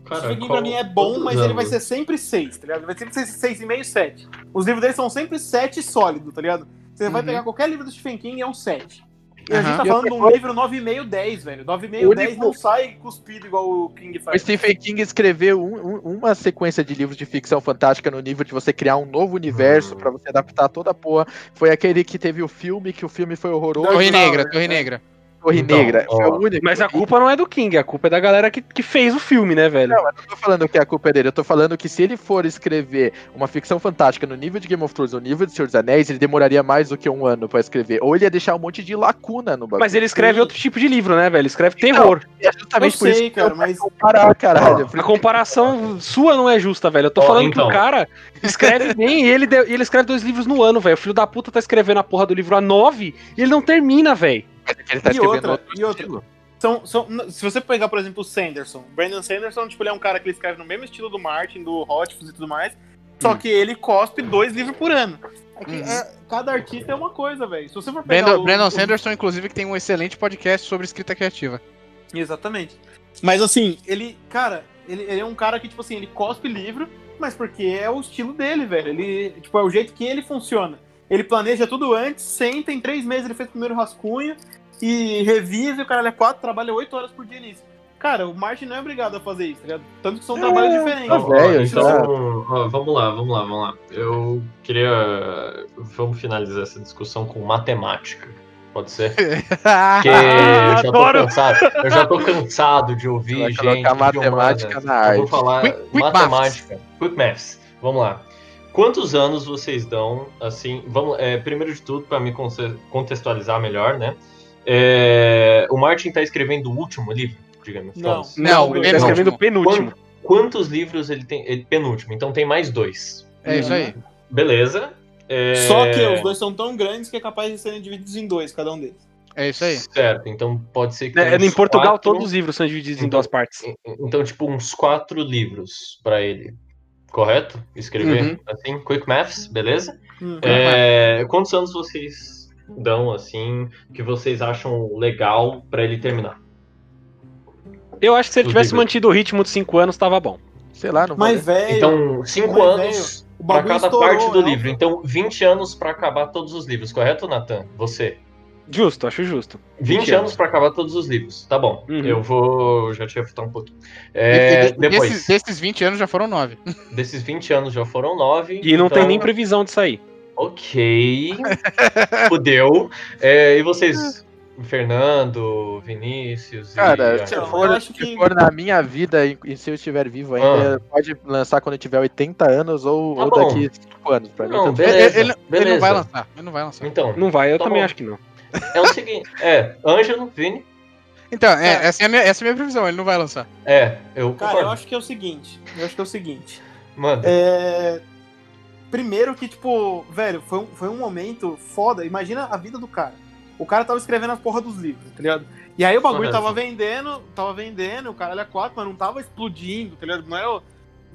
Cara, Stephen King pra mim é bom, quantos mas ele vai ser sempre 6, tá ligado? Vai sempre ser 6,5 e 7. Os livros dele são sempre 7 sólido, tá ligado? Você vai Uhum. pegar qualquer livro do Stephen King é um 7. E a gente tá falando de um livro 9,5, 10, velho. 9,5, O 10 único- não sai cuspido igual o King O faz. Stephen King escreveu um- um- uma sequência de livros de ficção fantástica no nível de você criar um novo universo Hum. pra você adaptar toda a porra. Foi aquele que teve o filme, que o filme foi horroroso. Torre Negra, né? Torre Negra. Torre Então, Negra. Foi ó, o único. Mas a culpa não é do King, a culpa é da galera que, que fez o filme, né, velho? Não, eu não tô falando que a culpa é dele, eu tô falando que se ele for escrever uma ficção fantástica no nível de Game of Thrones, no nível de Senhor dos Anéis, ele demoraria mais do que um ano pra escrever. Ou ele ia deixar um monte de lacuna no bagulho. Mas ele escreve Sim. outro tipo de livro, né, velho? Ele escreve terror. É justamente Eu por isso sei, que cara, eu mas- comparar, caralho. A comparação sua não é justa, velho. Eu tô Ó, falando então. que o cara escreve bem e ele, ele escreve dois livros no ano, velho. O filho da puta tá escrevendo a porra do livro a nove e ele não termina, velho. Ele tá E outra, outro e outra. São, são, se você pegar, por exemplo, o Sanderson, Brandon Sanderson, tipo, ele é um cara que ele escreve no mesmo estilo do Martin, do Hotfus e tudo mais, só Hum. que ele cospe dois livros por ano. É Uhum. é, cada artista é uma coisa, velho. Se você for pegar Brandon, o- Brandon o- Sanderson, inclusive, que tem um excelente podcast sobre escrita criativa. Exatamente. Mas assim, ele, cara, ele, ele é um cara que, tipo assim, ele cospe livro, mas porque é o estilo dele, velho. Ele, tipo, é o jeito que ele funciona. Ele planeja tudo antes, senta, em três meses ele fez o primeiro rascunho e revisa e o cara é quatro, trabalha oito horas por dia nisso. Cara, o Martin não é obrigado a fazer isso, tá ligado? Tanto que são trabalhos diferentes. tá velho, então, ó, vamos lá, vamos lá, vamos lá. Eu queria. Vamos finalizar essa discussão com matemática. Pode ser? Porque eu já tô cansado. Eu já tô cansado de ouvir Vai gente. colocar de matemática humanas. na Eu vou arte. falar Quick- quick matemática. Quick maths. Vamos lá. Quantos anos vocês dão, assim, vamos, é, primeiro de tudo, para me contextualizar melhor, né? É, o Martin tá escrevendo o último livro, digamos. Não. Thrones. Não, ele ele tá é escrevendo o último. penúltimo. Quant- quantos livros ele tem? Ele, penúltimo, então tem mais dois. É isso aí. Beleza. É, Só que os dois são tão grandes que é capaz de serem divididos em dois, cada um deles. É isso aí. Certo, então pode ser que. É, em Portugal, quatro- todos os livros são divididos em Então- duas partes. Então, tipo, uns quatro livros pra ele. Correto? Escrever Uhum. assim? Quick Maths, beleza? Hum. É, quantos anos vocês dão, assim, que vocês acham legal pra ele terminar? Eu acho que se ele tivesse mantido o ritmo de cinco anos, tava bom. Sei lá, não Mas, velho, Então, cinco mas, anos o pra bagulho cada estourou, parte do né? livro. Então, 20 anos pra acabar todos os livros, correto, Nathan? Você? Justo, acho justo. 20, 20 anos pra acabar todos os livros. Tá bom. Uhum. Eu vou. Já te refutar um pouquinho. E- É, e- depois, Desses, desses 20 anos já foram 9. desses 20 anos já foram 9. E não tem então- nem previsão de sair. Ok. Fudeu. É, e vocês, Fernando, Vinícius e Cara, a- se Então, for, eu acho se que- for na minha vida e, e se eu estiver vivo ainda, pode lançar quando eu tiver 80 anos ou, Tá ou daqui 5 anos. Pra mim Não. Ele, Beleza, ele- ele beleza. não vai lançar. Ele não vai lançar. Então, Não vai, eu Tá também bom. acho que não. É o seguinte. É, Ângelo, Vini. Então, é, Essa, é a minha, essa é a minha previsão. Ele não vai lançar. É, eu Cara, concordo. eu acho que é o seguinte. Eu acho que é o seguinte. Manda. É... Primeiro que, tipo, velho, foi um, foi um momento foda. Imagina a vida do cara. O cara tava escrevendo as porra dos livros, tá ligado? E aí o bagulho tava vendendo, tava vendendo, o cara era quatro, mas não tava explodindo, tá ligado? Não o-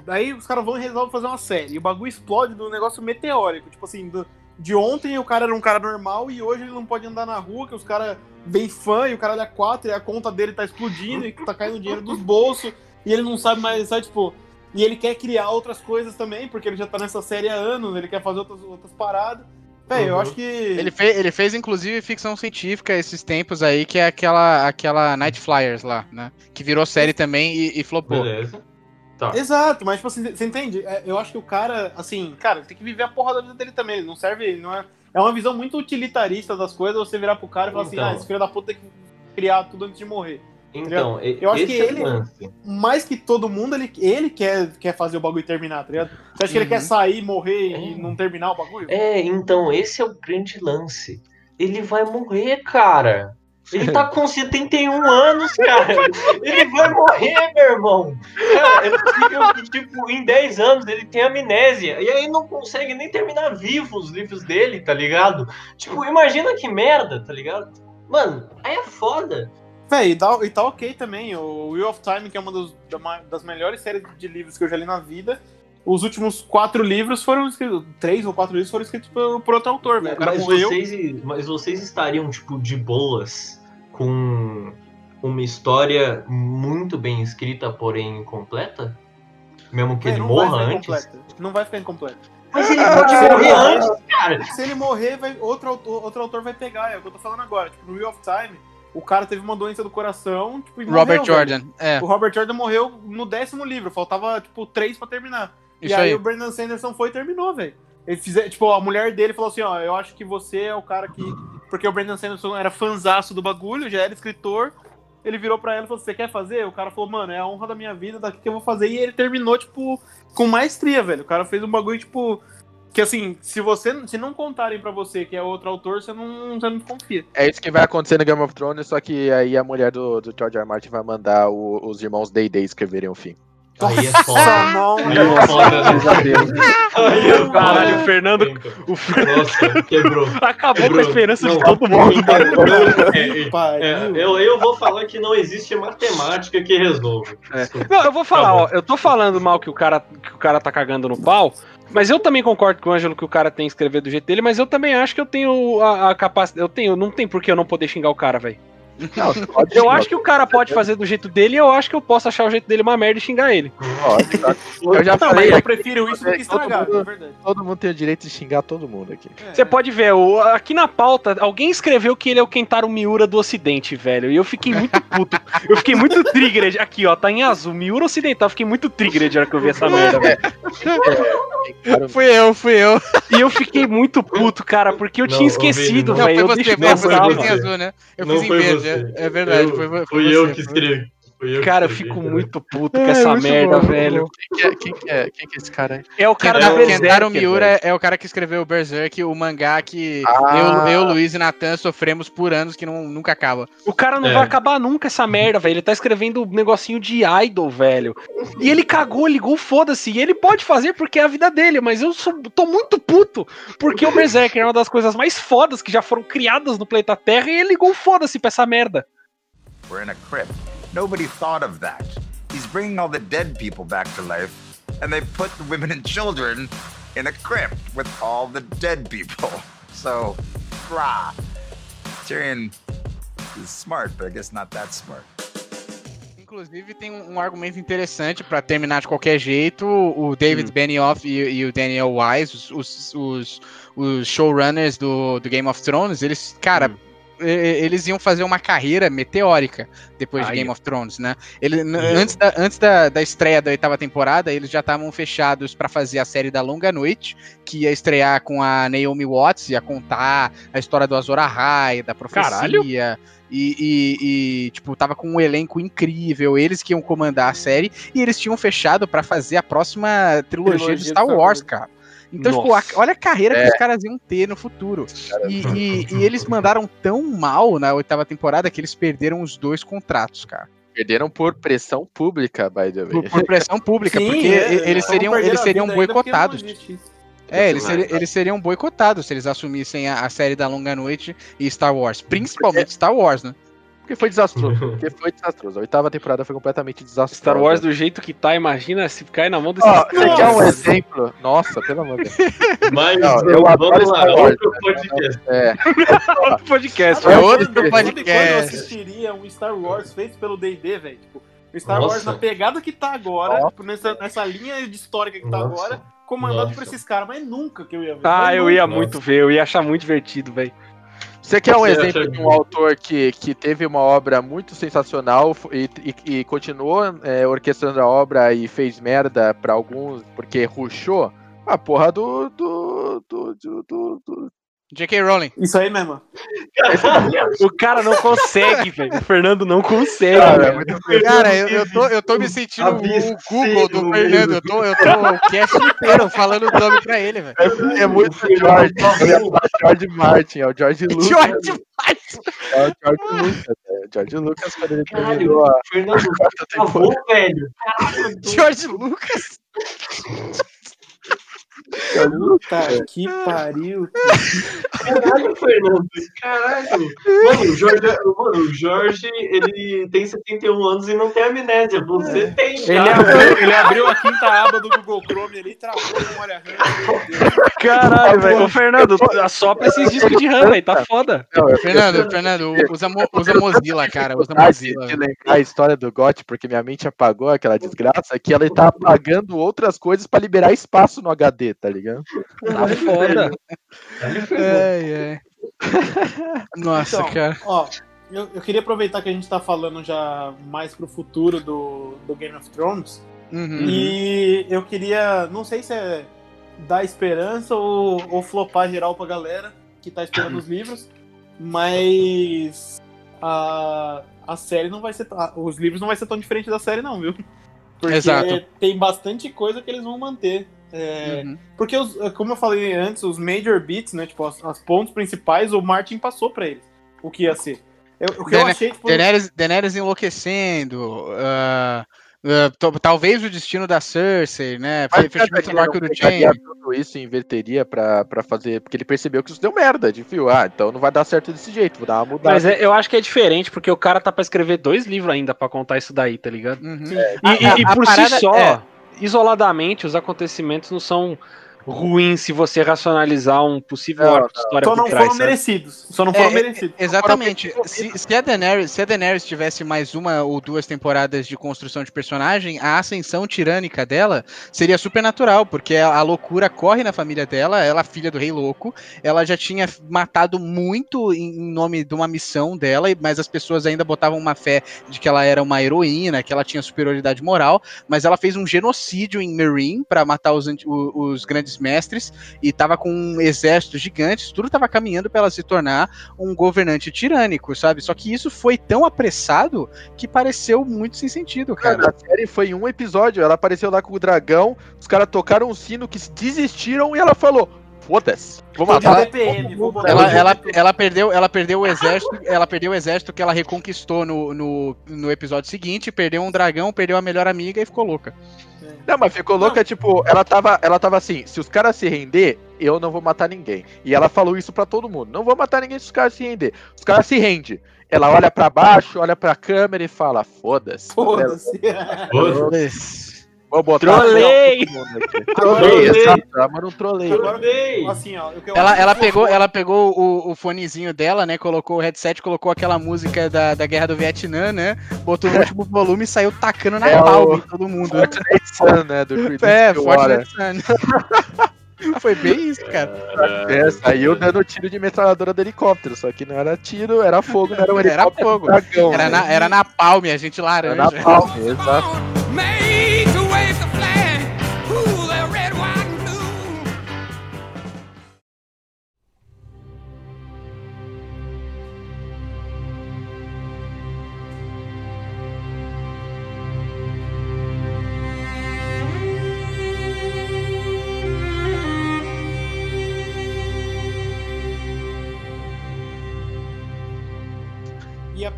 Daí os caras vão e resolvem fazer uma série. E o bagulho explode de um negócio meteórico. Tipo assim, do- de ontem o cara era um cara normal e hoje ele não pode andar na rua, que os caras vêm fã e o cara olha quatro e a conta dele tá explodindo e tá caindo dinheiro dos bolsos e ele não sabe mais, sabe, tipo. E ele quer criar outras coisas também, porque ele já tá nessa série há anos, ele quer fazer outras, outras paradas. Véi, eu Uhum. acho que. Ele, fe ele fez, inclusive, ficção científica esses tempos aí, que é aquela, aquela Night Flyers lá, né? Que virou série também e, e flopou. Beleza. Tá. Exato, mas tipo assim, você entende? É, Eu acho que o cara, assim, cara, tem que viver a porra da vida dele também. Ele não serve, ele não é. É uma visão muito utilitarista das coisas, você virar pro cara e falar Então. assim, ah, esse filho da puta tem que criar tudo antes de morrer. Então, e- Eu acho que é ele- lance. Mais que todo mundo, ele, ele quer, quer fazer o bagulho terminar, tá ligado? Você acha que ele Uhum. quer sair, morrer É. e não terminar o bagulho? É, então, esse é o grande lance. Ele vai morrer, cara. Ele tá com 71 anos, cara. Ele vai morrer, meu irmão. Cara, é possível que, tipo, em 10 anos ele tenha amnésia. E aí não consegue nem terminar vivo os livros dele, tá ligado? Tipo, imagina que merda, tá ligado? Mano, aí é foda. Véi, e tá, e tá ok também. O Wheel of Time, que é uma dos- das melhores séries de livros que eu já li na vida. Os últimos quatro livros foram escritos. Três ou quatro livros foram escritos por, por outro autor, velho. Mas morreu. vocês, mas vocês estariam, tipo, de boas com uma história muito bem escrita, porém incompleta? Mesmo que Véi, ele morra antes? Não vai ficar incompleto. Mas ele pode morrer antes, cara. Se ele morrer, vai, outro, autor, outro autor vai pegar. É o que eu tô falando agora. Tipo, no Wheel of Time, o cara teve uma doença do coração. Tipo, e Robert morreu, Jordan, é, O Robert Jordan morreu no décimo livro. Faltava, tipo, três pra terminar. isso e aí, aí. o Brandon Sanderson foi e terminou, velho. Ele fizer, tipo, a mulher dele falou assim, ó, eu acho que você é o cara que. Porque o Brandon Sanderson era fanzaço do bagulho, já era escritor. Ele virou pra ela e falou: Você quer fazer? O cara falou, mano, é a honra da minha vida, daqui que eu vou fazer. E ele terminou, tipo, com maestria, velho. O cara fez um bagulho, tipo. Que assim, se você. Se não contarem pra você que é outro autor, você não, você não confia. É isso que vai acontecer no Game of Thrones, só que aí a mulher do, do George. R. Martin vai mandar o- os irmãos Day Day escreverem o fim. Aí é foda. Aí é foda. né? Aí é Caralho, o foda. Fernando o Fernando Nossa, quebrou. acabou com a Quebrou. esperança de Não, todo mundo. É, é, é, eu, eu vou falar que não existe matemática que resolva. É. Não, eu vou falar, Tá ó, eu tô falando mal que o cara que o cara tá cagando no pau, mas eu também concordo com o Ângelo que o cara tem que escrever do jeito dele, mas eu também acho que eu tenho a, a capacidade, eu tenho, não tem por que eu não poder xingar o cara, velho. Não, pode Eu acho que o cara pode fazer do jeito dele e eu acho que eu posso achar o jeito dele uma merda e xingar ele. pode, claro. Eu já Não, falei mas eu prefiro isso do que todo estragar, mundo- é verdade. todo mundo tem o direito de xingar todo mundo aqui. É, Você é. pode ver, o- aqui na pauta, alguém escreveu que ele é o Kentaro Miura do Ocidente, velho. E eu fiquei muito puto. Eu fiquei muito triggered. Aqui, ó, tá em azul. Miura Ocidental. Eu fiquei muito triggered na hora que eu vi essa merda, velho. Cara, Fui eu, fui eu. E eu fiquei muito puto, cara, porque eu Não, tinha esquecido, não. Não, velho. foi Eu você, que passar, fez em azul, né? Eu Não fiz em foi verde, você. É, é verdade. Eu- foi, foi fui você, eu que escrevi. Eu Cara, eu fico muito puto com essa merda, bom, velho. Quem que é, quem que é, quem que é esse cara aí? É o cara É da o Berserker, Kentaro Miura é, é o cara que escreveu o Berserk, o mangá que Ah. eu, eu, Luiz e Natan sofremos por anos que não, nunca acaba. O cara não É. vai acabar nunca essa merda, velho. Ele tá escrevendo um negocinho de idol, velho. E ele cagou, ligou, foda-se. E ele pode fazer porque é a vida dele, mas eu sou- tô muito puto. Porque o Berserker é uma das coisas mais fodas que já foram criadas no planeta Terra e ele ligou, foda-se pra essa merda. We're in a crypt. Nobody thought of that. He's bringing all the dead people back to life, and they put the women and children in a crypt with all the dead people. So, rah. Tyrion is smart, but I guess not that smart. Inclusive, tem um, um argumento interessante para terminar de qualquer jeito. O David Benioff e, e o Daniel Wise, os, os, os, os showrunners do, do Game of Thrones, eles, cara, eles iam fazer uma carreira meteórica depois de Aí, Game ó. of Thrones, né? Ele, antes da, antes da, da estreia da oitava temporada, eles já estavam fechados pra fazer a série da Longa Noite, que ia estrear com a Naomi Watts, ia contar a história do Azor Ahai, da profecia. Caralho. E, e- e, tipo, tava com um elenco incrível, eles que iam comandar a série, e eles tinham fechado pra fazer a próxima trilogia, Trilogia de de Star Star Wars, Wars. cara. Então, Nossa. tipo, a- olha a carreira que É. os caras iam ter no futuro. E, e- e eles mandaram tão mal na oitava temporada que eles perderam os dois contratos, cara. Perderam por pressão pública, by the way. Por, por pressão pública, Sim, porque é, eles seriam, eles seriam porque boicotados. É, eles, Vai, seri- vai. eles seriam boicotados se eles assumissem a, a série da Longa Noite e Star Wars. Principalmente Star Wars, né? Porque foi desastroso. Porque foi desastroso. A oitava temporada foi completamente desastrosa. Star Wars do jeito que tá, imagina se cair na mão desse. Ó, você quer um exemplo? Nossa, pelo amor de Deus. Mas Não, eu adoro lá, Star Wars. outro podcast. É. podcast. É outro do quando- Quando eu podcast. assistiria um Star Wars feito pelo D&D, velho, tipo, o Star Nossa. Wars na pegada que tá agora, tipo, nessa, nessa linha de história que tá Nossa. agora, comandado Nossa. por esses caras, mas nunca que eu ia ver. Ah, eu nunca. ia Nossa. muito ver, eu ia achar muito divertido, velho. Você quer um Você exemplo acha de um autor que, que teve uma obra muito sensacional e, e- e continuou é, orquestrando a obra e fez merda pra alguns porque ruxou? A porra do. do. do. do- do- J.K. Rowling. Isso aí mesmo. O cara não consegue, velho. O Fernando não consegue. Cara, é muito Cara, eu, eu, tô, eu tô me sentindo o Absurdo, Google do Fernando. Eu tô, eu tô o cast inteiro falando o nome pra ele, velho. É muito George. George Martin, é o George Lucas. George É o George Lucas. É o George Lucas quando ele Caralho, terminou a Fernando, por favor, velho. Caralho, George Lucas. Puta que pariu. Caralho, Fernando. Caralho. Mano, o Jorge, mano, o Jorge, ele tem 71 anos e não tem amnésia. Você tem, Ele abriu, ele abriu a quinta aba do Google Chrome ali e travou a memória RAM. Caralho, velho. Ô, Fernando, assopra esses discos de RAM, velho. Tá foda. Não, eu- Fernando, Fernando, usa, Mo- usa Mozilla, cara. Usa Mozilla. de lembrar a história do GOT, porque minha mente apagou aquela desgraça, que ela tá apagando outras coisas pra liberar espaço no HD, tá ligado? Tá foda. Ai, ai. Nossa, Então, cara. Ó, eu, eu queria aproveitar que a gente tá falando já mais pro futuro do, do Game of Thrones. Uhum. E eu queria, não sei se é dar esperança ou, ou flopar geral pra galera que tá esperando os livros, mas a, a série não vai ser. a- Os livros não vai ser tão diferente da série, não, viu? Porque Exato. tem bastante coisa que eles vão manter. É, Uhum. Porque, os, como eu falei antes, os major beats, né? Tipo, as, as pontos principais, o Martin passou pra eles. O que ia ser. Eu- o que eu achei, tipo. Daenerys, Daenerys enlouquecendo. ah, to- talvez o destino da Cersei, né? Mas Fechamento do arco não do Jaime. tudo isso e inverteria pra, pra fazer, porque ele percebeu que isso deu merda, de fio. Ah, então não vai dar certo desse jeito, vou dar uma mudada. Mas é- eu acho que é diferente, porque o cara tá pra escrever dois livros ainda pra contar isso daí, tá ligado? Uhum. Sim. E, A- e- e a- a por parada si só, é- isoladamente, os acontecimentos não são ruins se você racionalizar um possível arco de história Só não por trás, foram sabe? merecidos. Só não foram É, merecidos. Exatamente. Se, se a Daenerys, se a Daenerys tivesse mais uma ou duas temporadas de construção de personagem, a ascensão tirânica dela seria super natural, porque a, a loucura corre na família dela, ela é filha do rei louco, ela já tinha matado muito em em nome de uma missão dela, e- mas as pessoas ainda botavam uma fé de que ela era uma heroína, que ela tinha superioridade moral, mas ela fez um genocídio em Meereen para matar os, anti- o- os grandes mestres e tava com um exército gigante, tudo tava caminhando para ela se tornar um governante tirânico, sabe? Só que isso foi tão apressado que pareceu muito sem sentido, Cara, cara. a série foi um episódio, ela apareceu lá com o dragão, os caras tocaram um sino que desistiram e ela falou: foda-se, vou matar. DPM, vou botar Ela, ela, ela perdeu, ela perdeu o exército, ela perdeu o exército que ela reconquistou no, no, no episódio seguinte, perdeu um dragão, perdeu a melhor amiga e ficou louca. Não, mas ficou louca, tipo, ela tava, ela tava assim, se os caras se render, eu não vou matar ninguém. E ela falou isso pra todo mundo, não vou matar ninguém se os caras se render. Os caras se rendem. Ela olha pra baixo, olha pra câmera e fala, foda-se. Foda-se. Foda-se. Vou botar Trolei! Trolei, exato. Um troleio. Agora, Trolei. assim, ó. Ela, ela pegou, ela pegou o, o fonezinho dela, né? Colocou o headset, colocou aquela música da, da Guerra do Vietnã, né? Botou no último volume e saiu tacando na É o- palma todo mundo. Fortnite Sun, né? Do É. Fortnite Sun. Foi bem isso, cara. É, saiu dando tiro de metralhadora do helicóptero, só que não era tiro, era fogo, não era um Era fogo. dragão, Era né? na, era na palme, a gente Era laranja. na palma, exato.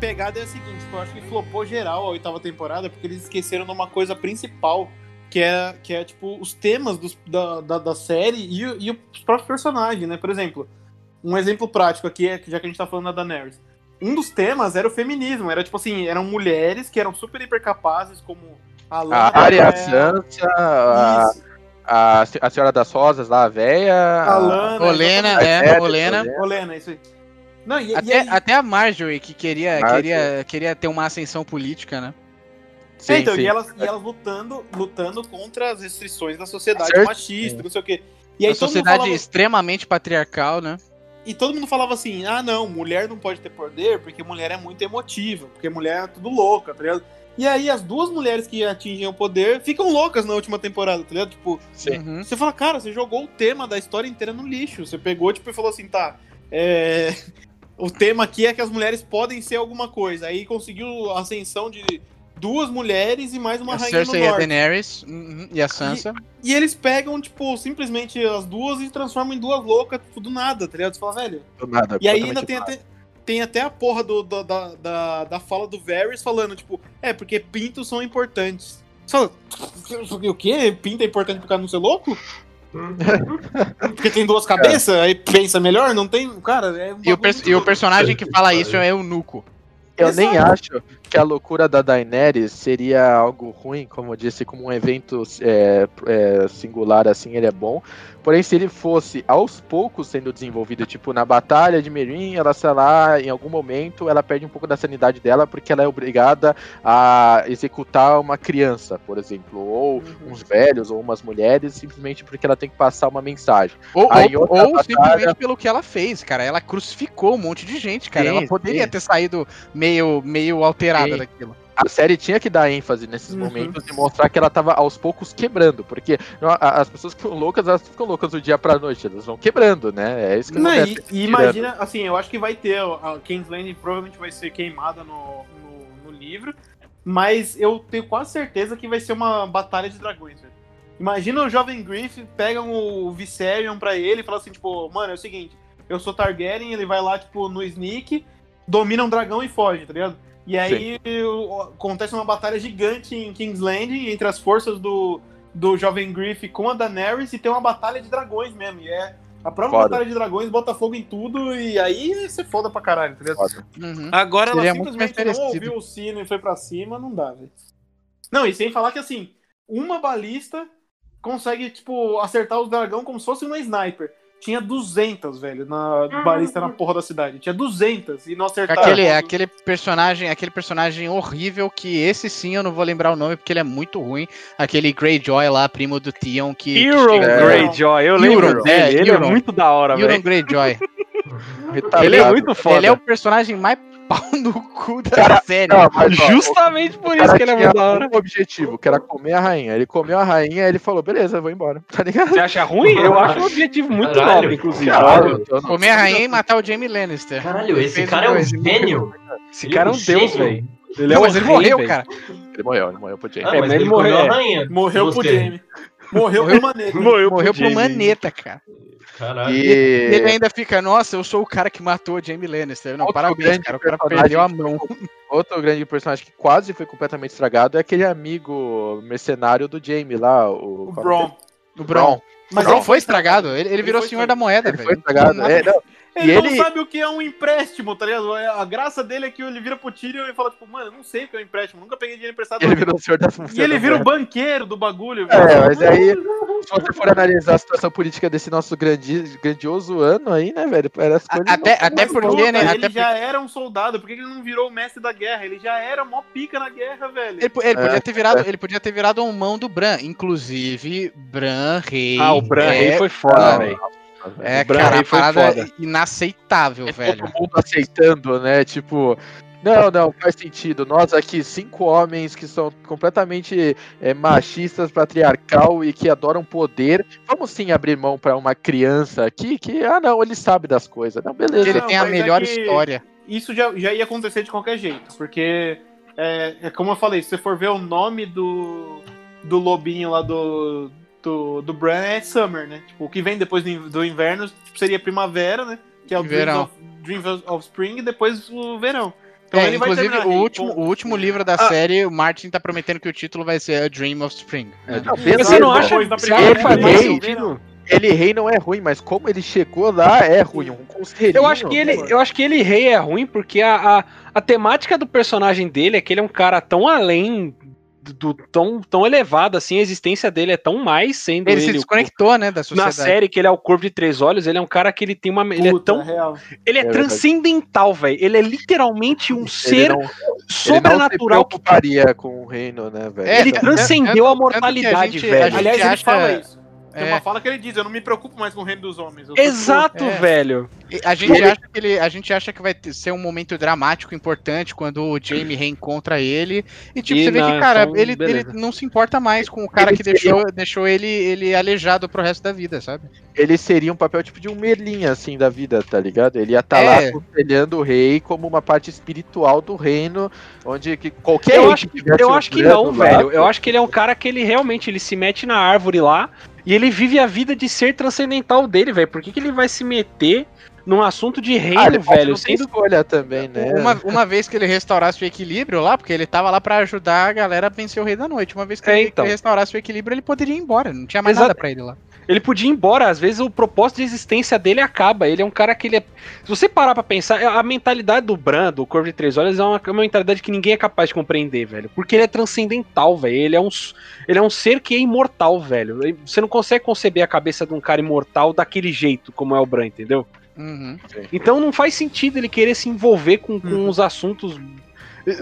Pegada é a seguinte, eu acho que flopou geral a oitava temporada, porque eles esqueceram de uma coisa principal, que é, que é tipo, os temas dos- da, da, da série e, o- e os próprios personagens, né? Por exemplo, um exemplo prático aqui, é, que já que a gente tá falando da Daenerys. um dos temas era o feminismo. Era tipo assim, eram mulheres que eram super hiper capazes, como a Lana A Arya, a Sansa, a, a, a Senhora das Rosas lá, a véia. a Lana. Olena, é, Olena, Olena. Isso aí. Não, e, e Até, aí- até a Marjorie, que queria, Marjorie. queria, queria ter uma ascensão política, né? É, então, sim. E, elas, e elas lutando, lutando contra as restrições da sociedade Certo. machista, não sei o quê. E aí a sociedade falava- extremamente patriarcal, né? E todo mundo falava assim: ah, não, mulher não pode ter poder porque mulher é muito emotiva, porque mulher é tudo louca, tá ligado? E aí as duas mulheres que atingem o poder ficam loucas na última temporada, tá ligado? Tipo, Uhum. você fala, cara, você jogou o tema da história inteira no lixo. Você pegou, tipo, e falou assim, tá, é... o tema aqui é que as mulheres podem ser alguma coisa. Aí conseguiu a ascensão de duas mulheres e mais uma a rainha Cersei no e a norte. Daenerys uhum, e a Sansa. E eles pegam, tipo, simplesmente as duas e transformam em duas loucas, tipo, do nada, tá ligado? Você fala, velho, Do nada, e aí ainda tem até, tem até a porra do, do- da, da, da fala do Varys falando, tipo, é, porque pintos são importantes. Você fala, o quê? Pinto é importante por causa não ser louco? Porque tem duas cabeças, aí pensa melhor? Não tem. Cara, é. um E o, e o personagem que fala isso é o Nuco. Eu Exato. nem acho que a loucura da Daenerys seria algo ruim, como eu disse, como um evento é, é, singular assim, ele é bom. Porém, se ele fosse aos poucos sendo desenvolvido, tipo na batalha de Meereen, ela, sei lá, em algum momento ela perde um pouco da sanidade dela porque ela é obrigada a executar uma criança, por exemplo, ou Uhum. uns velhos, ou umas mulheres, simplesmente porque ela tem que passar uma mensagem. Ou, Aí ou- ou batalha- simplesmente pelo que ela fez, cara. Ela crucificou um monte de gente, cara. Sim, ela poderia sim. ter saído meio, meio alterada Sim. daquilo. a série tinha que dar ênfase nesses Uhum. momentos e mostrar que ela tava aos poucos quebrando, porque as pessoas que ficam loucas, elas ficam loucas do dia pra noite, elas vão quebrando, né? É isso que Não, acontece. e, e imagina, assim, eu acho que vai ter. A King's Landing provavelmente vai ser queimada no, no, no livro. Mas eu tenho quase certeza que vai ser uma batalha de dragões, velho. Imagina o jovem Griff, pegam o Viserion pra ele e fala assim, tipo, mano, é o seguinte, eu sou Targaryen, ele vai lá, tipo, no sneak, domina um dragão e foge, tá ligado? E aí o- acontece uma batalha gigante em King's Landing entre as forças do, do jovem Griff com a Daenerys e tem uma batalha de dragões mesmo. E é a própria Foda. batalha de dragões bota fogo em tudo e aí você foda pra caralho? Foda. Uhum. Agora ela Seria mais simplesmente não ouviu o sino e foi pra cima, não dá, velho. Não, e sem falar que assim, uma balista consegue, tipo, acertar os dragão como se fosse uma sniper. Tinha 200, velho, na balista na porra da cidade. Tinha 200 e não acertaram. Aquele, aquele personagem, aquele personagem horrível que esse sim eu não vou lembrar o nome porque ele é muito ruim. Aquele Greyjoy lá, primo do Theon que que Euron Greyjoy, eu Euron, lembro é, dele. Ele Euron. é muito da hora, Euron velho. Greyjoy. Retardado. Ele é muito foda. Ele é o personagem mais pau no cu da série. Não, mas, ó, Justamente por isso cara que ele é muito da hora. um objetivo, que era comer a rainha. Ele comeu a rainha e ele falou, beleza, vou embora. Tá ligado? Você acha ruim? Eu acho um objetivo muito Caralho. nobre, inclusive. Caralho, não- Comer a rainha e matar o Jamie Lannister. Caralho, Ele esse cara é um gênio. Esse cara é um deus, velho. Ele é Não, um mas ele rei, morreu, cara. Ele morreu, ele morreu pro James. Ah, É, mas ele ele morreu. a rainha. Morreu pro. Jamie. Morreu pro Maneta. Morreu, Morreu pro Jamie. Maneta, cara. Caralho. E ele ainda fica, nossa, eu sou o cara que matou o Jamie Lannister. Não, Outro parabéns, cara. O cara perdeu a mão. outro grande personagem que quase foi completamente estragado é aquele amigo mercenário do Jamie lá, o, O qual é Bron. O Bron. Mas Mas ele não foi estragado. Ele, ele Ele virou foi senhor da moeda, Ele velho. foi estragado. Nada- É, não, Ele, E não ele- sabe o que é um empréstimo, tá ligado? A graça dele é que ele vira pro Tyrion e fala, tipo, mano, eu não sei o que é um empréstimo, nunca peguei dinheiro emprestado. ele na vida." virou o senhor da E ele vira o banqueiro do bagulho. velho. É, mas aí, se você for analisar a situação política desse nosso grandi, grandioso ano aí, né, velho? Parece que ele Até, até porque, puta, né? Ele Até já era um soldado, por que ele não virou o mestre da guerra? Ele já era mó pica na guerra, velho. Ele, ele É, podia ter virado, ele podia ter virado um mão do Bran. Inclusive, Bran Rei. Ah, o Bran é, Rei foi foda, Ah, velho. É, cara, a parada foda. inaceitável, velho. todo mundo aceitando, né? Tipo, não, não, faz sentido. Nós aqui, cinco homens que são completamente é, machistas, patriarcal e que adoram poder, vamos sim abrir mão pra uma criança aqui que, ah, não, ele sabe das coisas. Não, beleza. Ele Não, tem a é melhor que- história. Isso já, já ia acontecer de qualquer jeito, porque, é, é como eu falei, se você for ver o nome do, do lobinho lá do, do, do Bran é Summer, né? Tipo, o que vem depois do, in- do inverno tipo, seria primavera, né? Que é o Dreams Verão. of, Dreams of Spring e depois o verão. Então É, ele vai inclusive, terminar o último, com- o último livro da Ah. série, o Martin tá prometendo que o título vai ser A Dream of Spring. né? Não, Você não acha, que sentido? ele rei não é ruim, mas como ele chegou lá é ruim. Um. Eu acho que ele, eu acho que ele rei é ruim porque a, a, a temática do personagem dele é que ele é um cara tão além do, tão, tão elevado assim, a existência dele é tão mais sendo Ele, ele, se o- desconectou, né, da na sociedade. série que ele é o corpo de três olhos, ele é um cara que ele tem uma ele é Puta, tão real. ele é, É transcendental, velho. Ele é literalmente um Ele ser não, ele não se sobrenatural que com o reino, né, velho? É, ele tanto- transcendeu tanto- a a mortalidade, velho. a gente Aliás, ele acha- fala isso. Tem É. uma fala que ele diz, eu não me preocupo mais com o reino dos homens. Exato, É. velho. A gente, acha que ele, a gente acha que vai ser um momento dramático, importante, quando o Jamie reencontra ele. E tipo, E você vê não, que, cara, então, ele, ele não se importa mais com o cara Ele que seria deixou, deixou ele, ele aleijado pro resto da vida, sabe? Ele seria um papel tipo de um Merlin, assim, da vida, tá ligado? Ele ia estar É. lá aconselhando o rei como uma parte espiritual do reino, onde que qualquer Eu acho, tivesse eu acho que não, lá- velho. Eu acho que ele é um cara que ele realmente ele se mete na árvore lá e ele vive a vida de ser transcendental dele, velho. Por que, que ele vai se meter num assunto de reino, Ah, velho? Sendo escolha também, né? Uma, uma vez que ele restaurasse o equilíbrio lá, porque ele tava lá pra ajudar a galera a vencer o Rei da Noite. Uma vez que É, ele, então. restaurasse o equilíbrio, ele poderia ir embora. Não tinha mais Exato. nada pra ele lá. Ele podia ir embora, às vezes o propósito de existência dele acaba. Ele é um cara que ele é. Se você parar pra pensar, a mentalidade do Bran, do Corvo de Três Olhos, é uma, é uma mentalidade que ninguém é capaz de compreender, velho. Porque ele é transcendental, velho. Ele é um, ele é um ser que é imortal, velho. Você não consegue conceber a cabeça de um cara imortal daquele jeito, como é o Bran, entendeu? Uhum. Então não faz sentido ele querer se envolver com, com os assuntos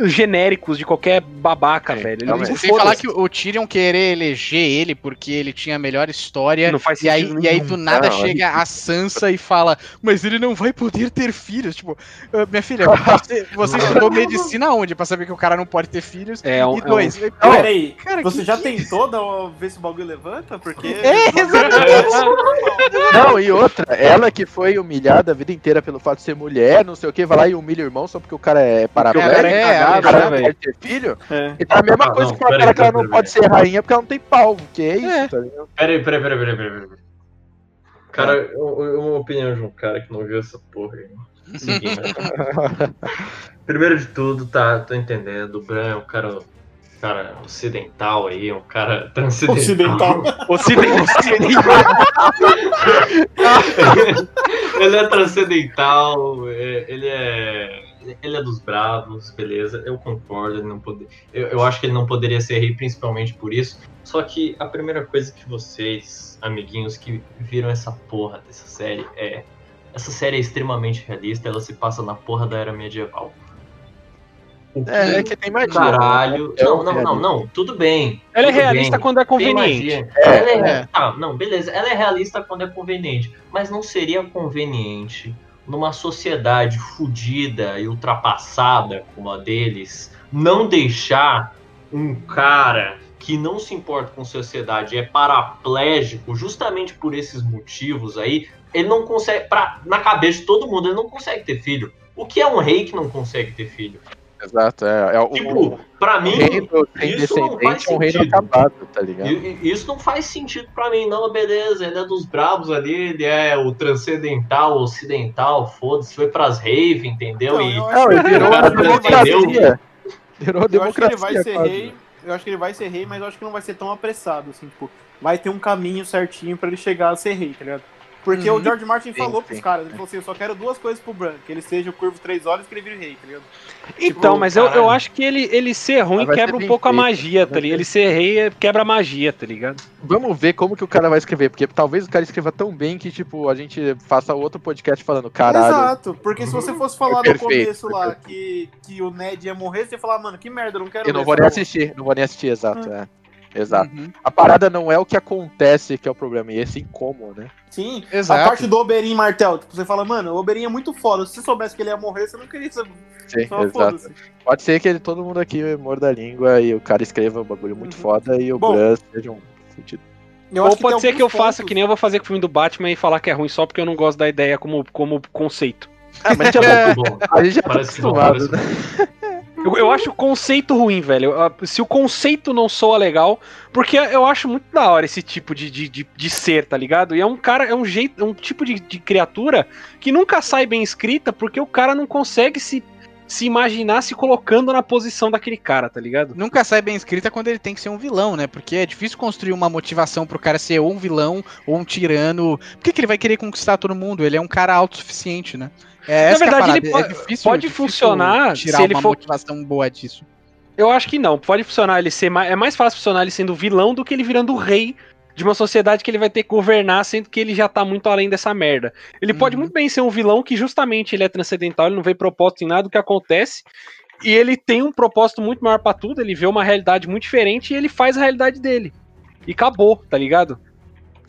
genéricos de qualquer babaca, velho. Ele não Sem falar que o Tyrion querer eleger ele porque ele tinha a melhor história. Não faz E aí, sentido e aí do nada Não, chega a Sansa e fala, mas ele não vai poder ter filhos. Tipo, "Ah, minha filha, você, você estudou medicina onde? Pra saber que o cara não pode ter filhos. É um- e é dois. Não, Pô, peraí, cara, você que- já que- tentou dar, ver se o bagulho levanta? Porque. É, Não, e outra, ela que foi humilhada a vida inteira pelo fato de ser mulher, não sei o que, vai lá e humilha o irmão só porque o cara é paraplégico. cara é cara né, pode ter filho. É. E tá a mesma Ah, coisa não, que fala peraí, que ela não pode ser rainha porque ela não tem pau. Que é isso, É. tá ligado? Peraí, peraí, peraí, peraí, peraí. peraí. Cara, eu- eu- uma opinião de um cara que não viu essa porra aí. Seguinte. Primeiro de tudo, tá, tô entendendo. O Bran é um cara, cara ocidental aí, um cara transcendental. Ocidental. ele é transcendental, é- ele é. Ele é dos bravos, beleza, eu concordo, ele não pode, eu, eu acho que ele não poderia ser rei principalmente por isso. Só que a primeira coisa que vocês, amiguinhos que viram essa porra dessa série é. Essa série é extremamente realista, ela se passa na porra da era medieval. É, é que tem magia. Caralho. É Não, não, não, realista. não. Tudo bem. Ela é realista bem. quando é conveniente. magia. Ela é, é. Tá, não, beleza. Ela é realista quando é conveniente. Mas não seria conveniente numa sociedade fodida e ultrapassada como a deles não deixar um cara que não se importa com sociedade é paraplégico justamente por esses motivos aí, ele não consegue, pra, na cabeça de todo mundo, ele não consegue ter filho. O que é um rei que não consegue ter filho? Exato, é. é o, Tipo, pra mim, reino sem isso não faz descendente é um reino sentido. acabado, tá ligado? Isso não faz sentido pra mim, não, beleza. Ele é dos bravos ali, ele é o transcendental, ocidental, foda-se, foi pras rave, entendeu? Não, e eu Não, ele virou Cara, a democracia. entendeu? Virou Eu acho que ele democracia. vai ser quase. rei. Eu acho que ele vai ser rei, mas eu acho que não vai ser tão apressado, assim, tipo, vai ter um caminho certinho pra ele chegar a ser rei, tá ligado? Porque Uhum. o George Martin Sim, falou pros sim. caras, ele falou assim, eu só quero duas coisas pro Bran, que ele seja o Curvo Três Olhos e que ele vire rei, tá ligado? Então, Tipo, mas eu, eu acho que ele, ele ser ruim vai quebra ser um pouco a feito, magia, tá ligado? Ele ser rei é- quebra a magia, tá ligado? Vamos ver como que o cara vai escrever, porque talvez o cara escreva tão bem que, tipo, a gente faça outro podcast falando, caralho. Exato, porque se você fosse falar no começo lá que, que o Ned ia morrer, você ia falar, mano, que merda, eu não quero Eu não vou nem assistir, não vou nem assistir, exato, é. Exato. Uhum. A parada não é o que acontece que é o problema, e sim como, né? Sim, Exato. a parte do Oberyn Martel, tipo, você fala, mano, o Oberyn é muito foda, se você soubesse que ele ia morrer, você não queria saber. Sim, Só exato. Pode ser que ele, todo mundo aqui morda a língua e o cara escreva um bagulho muito Uhum. foda e o Bom. Bran seja um fudido. Eu Ou pode ser que eu alguns faça pontos- que nem eu vou fazer com o filme do Batman e falar que é ruim só porque eu não gosto da ideia como, como conceito. Ah, mas já a gente já tá Parece bom, acostumado, parece né? Eu, eu acho o conceito ruim, velho. Se o conceito não soa legal, porque eu acho muito da hora esse tipo de, de, de, de ser, tá ligado? E é um cara, é um jeito, é um tipo de, de criatura que nunca sai bem escrita porque o cara não consegue se, se imaginar se colocando na posição daquele cara, tá ligado? Nunca sai bem escrita quando ele tem que ser um vilão, né? Porque é difícil construir uma motivação pro cara ser ou um vilão ou um tirano. Por que, que ele vai querer conquistar todo mundo? Ele é um cara autossuficiente, né? É, Na verdade, é ele pode, pode difícil funcionar tirar se ele uma for. motivação boa disso. Eu acho que não. Pode funcionar ele ser mais. É mais fácil funcionar ele sendo vilão do que ele virando rei de uma sociedade que ele vai ter que governar, sendo que ele já tá muito além dessa merda. Ele pode Uhum. muito bem ser um vilão que justamente ele é transcendental, ele não vê propósito em nada do que acontece. E ele tem um propósito muito maior pra tudo, ele vê uma realidade muito diferente e ele faz a realidade dele. E acabou, tá ligado?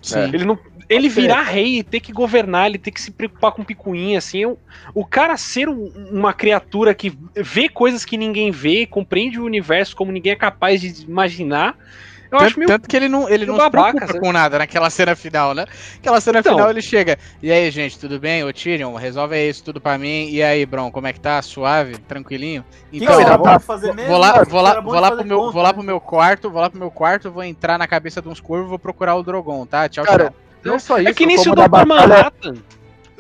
Sim. Ele não. Ele virar rei e ter que governar, ele ter que se preocupar com picuinha, assim. O, o cara ser um- uma criatura que vê coisas que ninguém vê, compreende o universo como ninguém é capaz de imaginar. Eu tanto, acho meio. tanto que ele não, ele não se preocupa sabe? com nada naquela cena final, né? Aquela cena Então. final ele chega. E aí, gente, tudo bem? Ô Tyrion, resolve isso tudo pra mim. E aí, Bron, como é que tá? Suave? Tranquilinho? que Então, era vou, bom fazer mesmo? vou lá, vou lá, vou lá fazer pro meu, conta, vou lá pro meu quarto, vou lá pro meu quarto, vou entrar na cabeça de uns corvos, vou procurar o Drogon, tá? Tchau, Cara, tchau. Não só isso, É que nem se o Dr. batalha, Manhattan.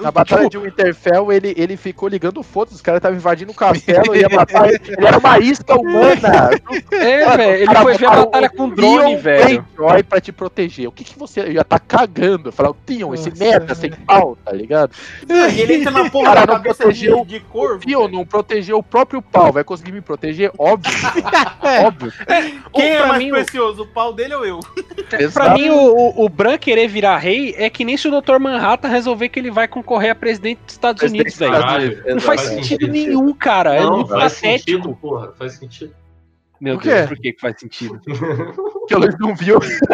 Na batalha tipo, de Winterfell, ele, ele ficou ligando foda, os caras estavam invadindo o castelo, ia matar ele. Ele era uma isca humana. É, velho. Ele foi ver a batalha o com drone, velho. Pra te proteger. O que, que você ia tá cagando? Falar, Tion, esse merda sem pau, tá ligado? E ele entra na porra Cara, da não protegeu de, de corvo. Tion não protegeu o próprio pau, vai conseguir me proteger? Óbvio. Óbvio. Quem é mais mim, o- precioso, o pau dele ou eu? Pra mim, o, o, o Bran querer virar rei é que nem se o Dr. Manhattan resolver que ele vai concorrer a presidente dos Estados Unidos, velho. Não faz faz sentido sentido. nenhum, cara. é Não, muito faz sentido, patético. porra. Faz sentido. Meu? Deus, por que que faz sentido? que o Luiz não viu.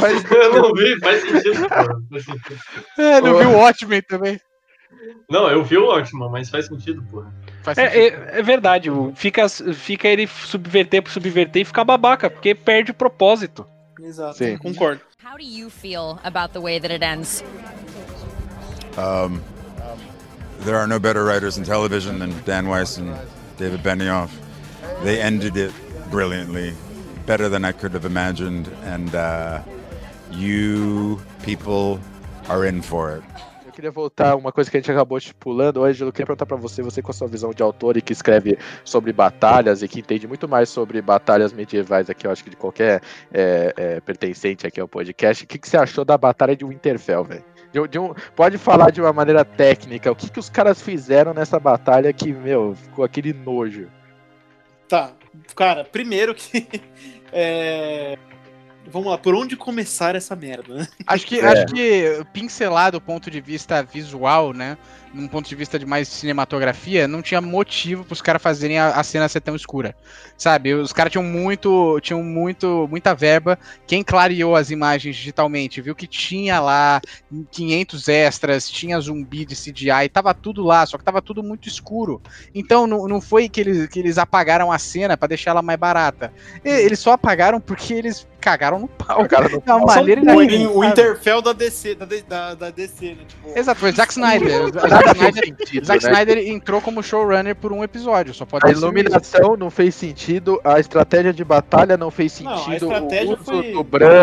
Mas- Eu não vi, faz sentido, porra. Faz sentido. É, não viu o Watchmen também. Não, eu vi o ótimo, mas faz sentido, porra. Faz É, sentido. é, é verdade, o- fica, fica ele subverter por subverter e ficar babaca, porque perde o propósito. Exato, Sim. concordo. How do you feel about the way that it ends? Um, there are no better writers in television than Dan Weiss and David Benioff. They ended it brilliantly, better than I could have imagined, and uh, you people are in for it. Eu queria voltar uma coisa que a gente acabou estipulando. Ângelo, eu queria perguntar pra você, você com a sua visão de autor e que escreve sobre batalhas e que entende muito mais sobre batalhas medievais aqui, eu acho que de qualquer é, é, pertencente aqui ao podcast. O que, que você achou da batalha de Winterfell, velho? De, de um, pode falar de uma maneira técnica, o que, que os caras fizeram nessa batalha que, meu, ficou aquele nojo. Tá, cara, primeiro que. é, Vamos lá, por onde começar essa merda, né? Acho que, É. acho que pincelar do ponto de vista visual, né? Num ponto de vista de mais cinematografia, não tinha motivo pros caras fazerem a, a cena ser tão escura. Sabe? Os caras tinham muito. Tinham muito. muita verba. Quem clareou as imagens digitalmente viu que tinha lá 500 extras, tinha zumbi de CGI, tava tudo lá, só que tava tudo muito escuro. Então não, não foi que eles, que eles apagaram a cena pra deixar ela mais barata. Eles só apagaram porque eles cagaram no pau. Cagaram no É maneira o, inacreditável. o Interfell da DC, da, da, da DC, né? Tipo, Exato, foi Zack Snyder. Zack Snyder, sentido, Zack né? Snyder entrou como showrunner por um episódio, só pode A iluminação não fez sentido, a estratégia de batalha não fez Não, a sentido, estratégia o uso foi-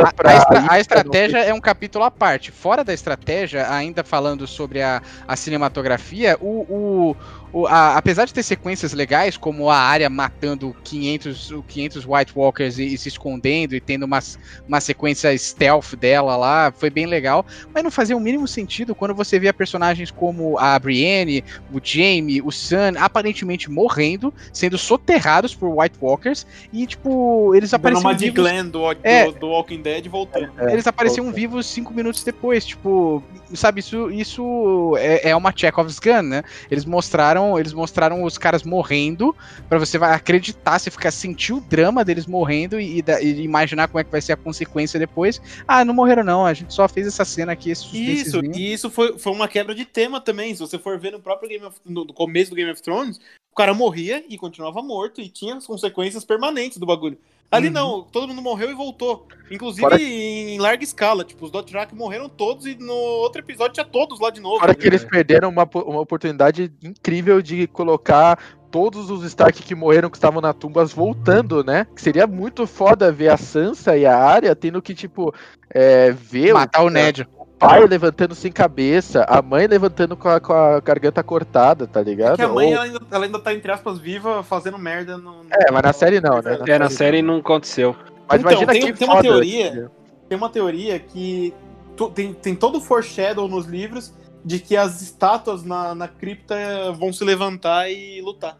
A, pra a estra- a estratégia é um capítulo à parte. Fora da estratégia, ainda falando sobre a, a cinematografia, o, o- o- a- apesar de ter sequências legais, como a área matando 500, o 500 White Walkers e, e se escondendo e tendo uma, uma sequência stealth dela lá, foi bem legal, mas não fazia o mínimo sentido quando você via personagens como a Brienne, o Jaime, o Sam, aparentemente morrendo, sendo soterrados por White Walkers, e tipo, eles apareciam uma de vivos- Glenn do, do, É. do Walking Dead voltando. É, eles apareciam volta. vivos cinco minutos depois, tipo, sabe, isso, isso é, é uma Chekhov's gun, né? Eles mostraram, eles mostraram os caras morrendo pra você vai acreditar, você ficar sentir o drama deles morrendo e, e imaginar como é que vai ser a consequência depois. Ah, não morreram não, a gente só fez essa cena aqui, Isso, e isso foi, foi uma quebra de tema também. Se você for ver no próprio Game of, no começo do Game of Thrones, o cara morria e continuava morto e tinha as consequências permanentes do bagulho. Ali Uhum. não, todo mundo morreu e voltou. Inclusive Fora- em larga escala. Tipo, os Dothraki morreram todos e no outro episódio tinha todos lá de novo. Fora que eles perderam uma, uma oportunidade incrível de colocar todos os Stark que morreram, que estavam na tumbas, voltando, né? Seria muito foda ver a Sansa e a Arya tendo que, tipo, é, ver Matar o né, Ned. Pai levantando sem cabeça, a mãe levantando com a, com a garganta cortada, tá ligado? É que a mãe, Ou- ela ainda, ela ainda tá, entre aspas, viva, fazendo merda no... no- É, mas na série não, né? É, na série não aconteceu. Mas Então, imagina tem, que tem uma teoria, tem uma teoria que tu- tem, tem todo o foreshadow nos livros de que as estátuas na, na cripta vão se levantar e lutar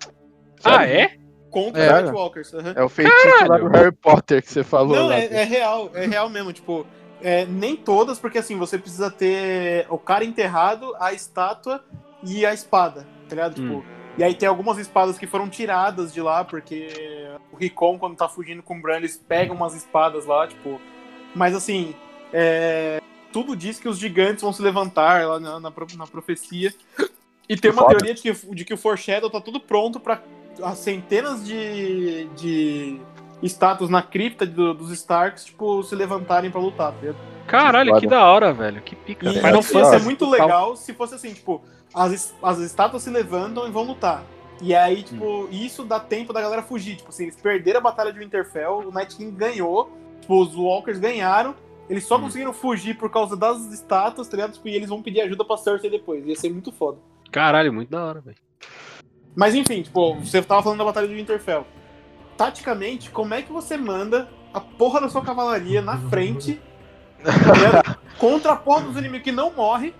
Ah, é? contra É. os White Walkers. aham. É o feitiço lá do Harry Potter que você falou. Não, lá. é, é real, é real mesmo, tipo, é, nem todas, porque assim, você precisa ter o cara enterrado, a estátua e a espada, tá ligado? Tipo, Hum. e aí tem algumas espadas que foram tiradas de lá, porque o Ricon, quando tá fugindo com o Bran, eles pegam umas espadas lá, tipo. Mas assim, é, tudo diz que os gigantes vão se levantar lá na, na, na profecia. E tem uma Foda. teoria de que, de que o Foreshadow tá tudo pronto pra as centenas de, de estátuas na cripta do- dos Starks, tipo, se levantarem pra lutar, tá? Caralho, que da hora, velho. Que pica. E Final ia Fantasy ser muito legal se fosse assim, tipo, as, as estátuas se levantam e vão lutar. E aí, tipo, isso dá tempo da galera fugir. Tipo assim, eles perderam a batalha de Winterfell, o Night King ganhou, tipo, os Walkers ganharam, eles só conseguiram fugir por causa das estátuas, tá ligado? Tipo, e eles vão pedir ajuda pra Cersei depois. Ia ser muito foda. Caralho, muito da hora, velho. Mas enfim, tipo, você tava falando da Batalha de Winterfell. Taticamente, como é que você manda a porra da sua cavalaria na frente tá contra a porra dos inimigos que não morre? tá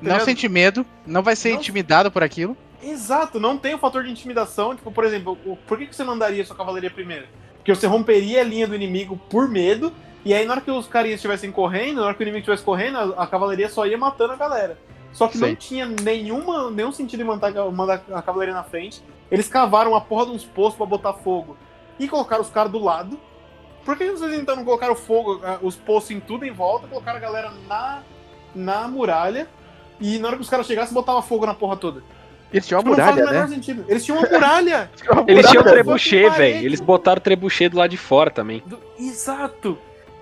Não ligado? sente medo, não vai ser Não- intimidado por aquilo. Exato, não tem o fator de intimidação. Tipo, por exemplo, por que que você mandaria sua cavalaria primeiro? Porque você romperia a linha do inimigo por medo, e aí na hora que os carinhas estivessem correndo, na hora que o inimigo estivesse correndo, a, a cavalaria só ia matando a galera. Só que não Sim. tinha nenhuma, nenhum sentido em mandar, mandar a cavalaria na frente. Eles cavaram a porra de uns poços pra botar fogo e colocaram os caras do lado. Por que vocês então não colocaram fogo, ah, os poços em tudo em volta, colocaram a galera na, na muralha, e na hora que os caras chegassem, botava fogo na porra toda? Eles tinham uma Tipo, não faz o muralha, menor né? sentido. Eles tinham uma muralha! Eles tinham fucking velho. Eles botaram trebuchet do lado de fora também. Do- Exato!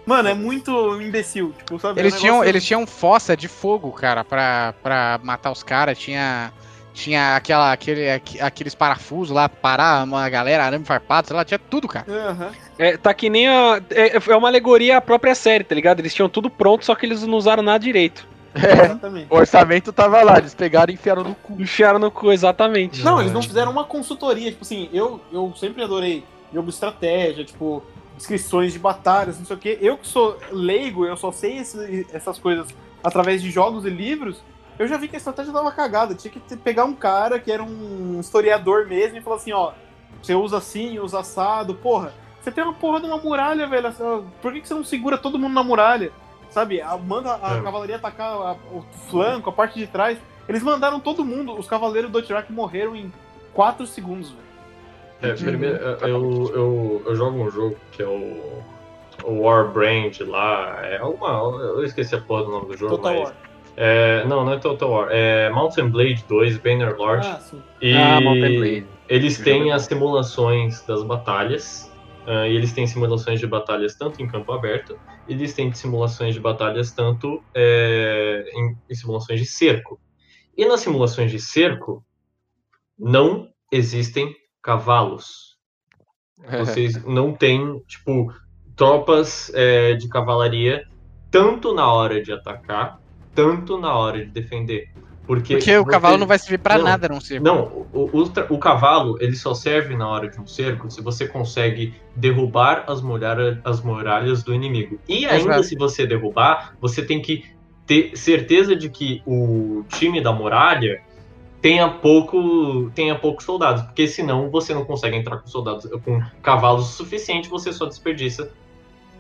Mano, é muito imbecil. Tipo, sabe? Eles É um tinham, negócio- eles tinham fossa de fogo, cara, pra, pra matar os caras. Tinha, tinha aquela, aquele, aqu- aqueles parafusos lá pra parar uma galera, arame farpado, sei lá, tinha tudo, cara. Aham. É, tá que nem a. É, é uma alegoria à própria série, tá ligado? Eles tinham tudo pronto, só que eles não usaram nada direito. Exatamente. O orçamento tava lá, eles pegaram e enfiaram no cu. Enfiaram no cu, exatamente. Não, eles não fizeram uma consultoria. Tipo assim, eu, eu sempre adorei jogo estratégia, tipo, descrições de batalhas, não sei o quê. Eu que sou leigo, eu só sei esse- essas coisas através de jogos e livros. Eu já vi que a estratégia tava cagada. Tinha que pegar um cara que era um historiador mesmo e falar assim, ó, você usa assim, usa assado, porra. Você tem uma porra de uma muralha, velho. Por que, que você não segura todo mundo na muralha? Sabe? Manda a É. cavalaria atacar a- o flanco, a parte de trás. Eles mandaram todo mundo. Os cavaleiros do Dothraki morreram em 4 segundos, velho. É, primeiro, eu, eu, eu jogo um jogo que é o, o Warbrand lá. É uma. Eu esqueci a porra do nome do jogo, Total mas. War. É, não, não é Total War. É Mountain Blade 2, Bannerlord. Ah, sim. E Ah, Mountain Blade. eles Esse têm é as simulações das batalhas. ah, e eles têm simulações de batalhas tanto em campo aberto, e eles têm simulações de batalhas tanto é, em, em simulações de cerco. E nas simulações de cerco, não existem cavalos. Vocês não têm, tipo, tropas é, de cavalaria tanto na hora de atacar, tanto na hora de defender. Porque, Porque o cavalo não vai servir Não, nada num cerco. Não, o, o, o cavalo ele só serve na hora de um cerco se você consegue derrubar as, muralha, as muralhas do inimigo. E ainda Exato. se você derrubar, você tem que ter certeza de que o time da muralha tenha pouco tenha poucos soldados, porque senão você não consegue entrar com soldados com cavalos o suficiente, você só desperdiça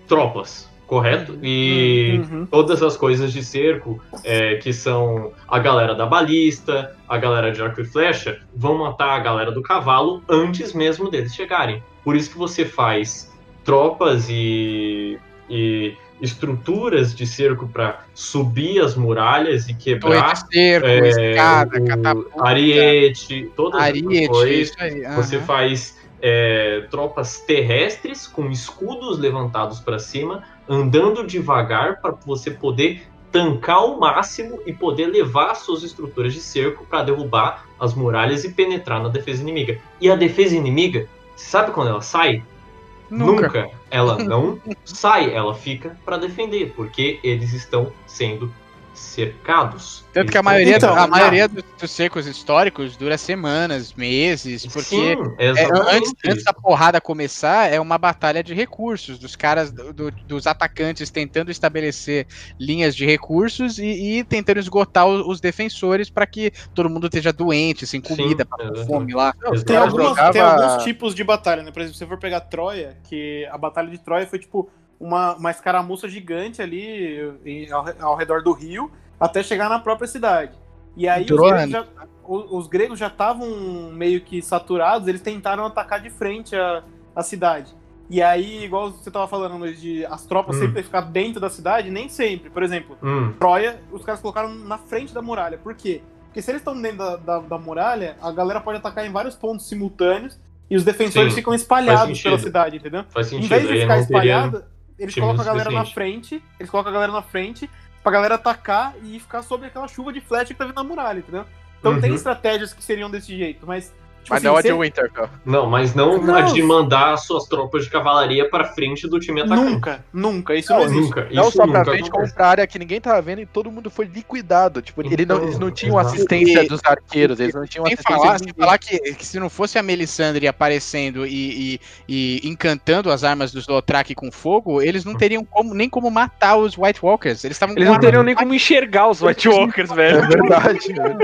tropas, correto? E Uhum. todas as coisas de cerco, é, que são a galera da balista, a galera de arco e flecha, vão matar a galera do cavalo antes mesmo deles chegarem. Por isso que você faz tropas e, e estruturas de cerco para subir as muralhas e quebrar de cerco, é, escada, o catapulta, ariete, todas essas ariete, coisas. isso aí. Você faz é, tropas terrestres com escudos levantados para cima, andando devagar para você poder tancar o máximo e poder levar as suas estruturas de cerco para derrubar as muralhas e penetrar na defesa inimiga. E a defesa inimiga, você sabe quando ela sai? Nunca. Ela não sai, ela fica para defender, porque eles estão sendo cercados. Tanto que a maioria, Então, a maioria dos, dos secos históricos dura semanas, meses, porque Sim, é, antes, antes da porrada começar, é uma batalha de recursos, dos caras, do- do- dos atacantes tentando estabelecer linhas de recursos e, e tentando esgotar o- os, defensores para que todo mundo esteja doente, sem comida, Sim, pra exatamente. fome lá. Os Tem, algumas, jogava- tem alguns tipos de batalha, né? Por exemplo, se você for pegar Troia, que a batalha de Troia foi tipo uma, uma escaramuça gigante ali em- ao, ao redor do rio, até chegar na própria cidade. E aí os gregos, já, os gregos já estavam meio que saturados, eles tentaram atacar de frente a, a cidade. E aí, igual você tava falando, Luiz, de as tropas Hum. sempre ficar dentro da cidade, nem sempre. Por exemplo, Hum, Troia, os caras colocaram na frente da muralha. Por quê? Porque se eles estão dentro da, da, da muralha, a galera pode atacar em vários pontos simultâneos e os defensores Sim, ficam espalhados pela cidade, entendeu? faz Em sentido. vez de ficar não teria. Eles time colocam a galera na frente, eles colocam a galera na frente pra galera atacar e ficar sob aquela chuva de flecha que tá vindo na muralha, entendeu? Então tem Uhum. estratégias que seriam desse jeito, mas. Tipo Mas assim, não a de Winterfell. Não, mas não, Não. a de mandar suas tropas de cavalaria pra frente do time atacante. Nunca, nunca, isso não, Não, existe. Nunca. Não Isso só pra nunca frente, como pra área que ninguém tava vendo e todo mundo foi liquidado. Tipo, ele não- Então, eles não tinham exato. assistência E- dos arqueiros, eles não tinham Sem assistência falar, sem falar que, que se não fosse a Melisandre aparecendo e, e- e encantando as armas dos Dothraki com fogo, eles não teriam como, nem como matar os White Walkers. Eles estavam Eles não teriam nem como enxergar os White Walkers, É velho. verdade.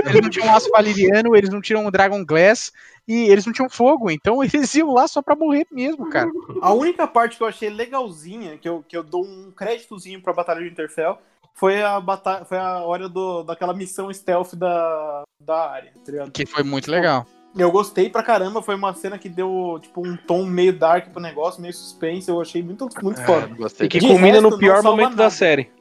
Eles não tinham aço valeriano, eles não tinham Dragon Glass e eles não tinham fogo. Então eles iam lá só pra morrer mesmo, cara. A única parte que eu achei legalzinha, que eu, que eu dou um créditozinho pra Batalha de Interfell, foi a, batalha, foi a hora do, daquela missão stealth da, da área, tá ligado? Que foi muito legal. Eu gostei pra caramba, foi uma cena que deu, tipo, um tom meio dark pro negócio, meio suspense, eu achei muito, muito É, foda. gostei E que De resto, no pior momento da nada. série.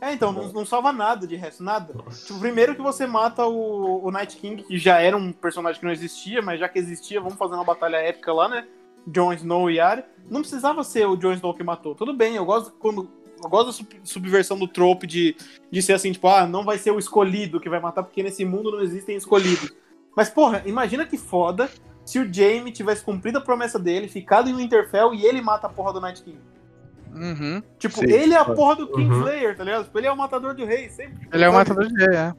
É, então, não, não salva nada de resto, nada. Tipo, primeiro que você mata o, o Night King, que já era um personagem que não existia, mas já que existia, vamos fazer uma batalha épica lá, né? Jon Snow e Arya. Não precisava ser o Jon Snow que matou. Tudo bem, eu gosto quando. Eu gosto da sub- subversão do trope de, de ser assim, tipo, ah, não vai ser o escolhido que vai matar, porque nesse mundo não existem escolhidos. Mas, porra, imagina que foda se o Jaime tivesse cumprido a promessa dele, ficado em Winterfell e ele mata a porra do Night King. Uhum. Tipo, Sim. ele é a porra do Uhum. Kingslayer, tá ligado? Tipo, ele é o matador do rei, sempre. Ele é o matador de rei, é.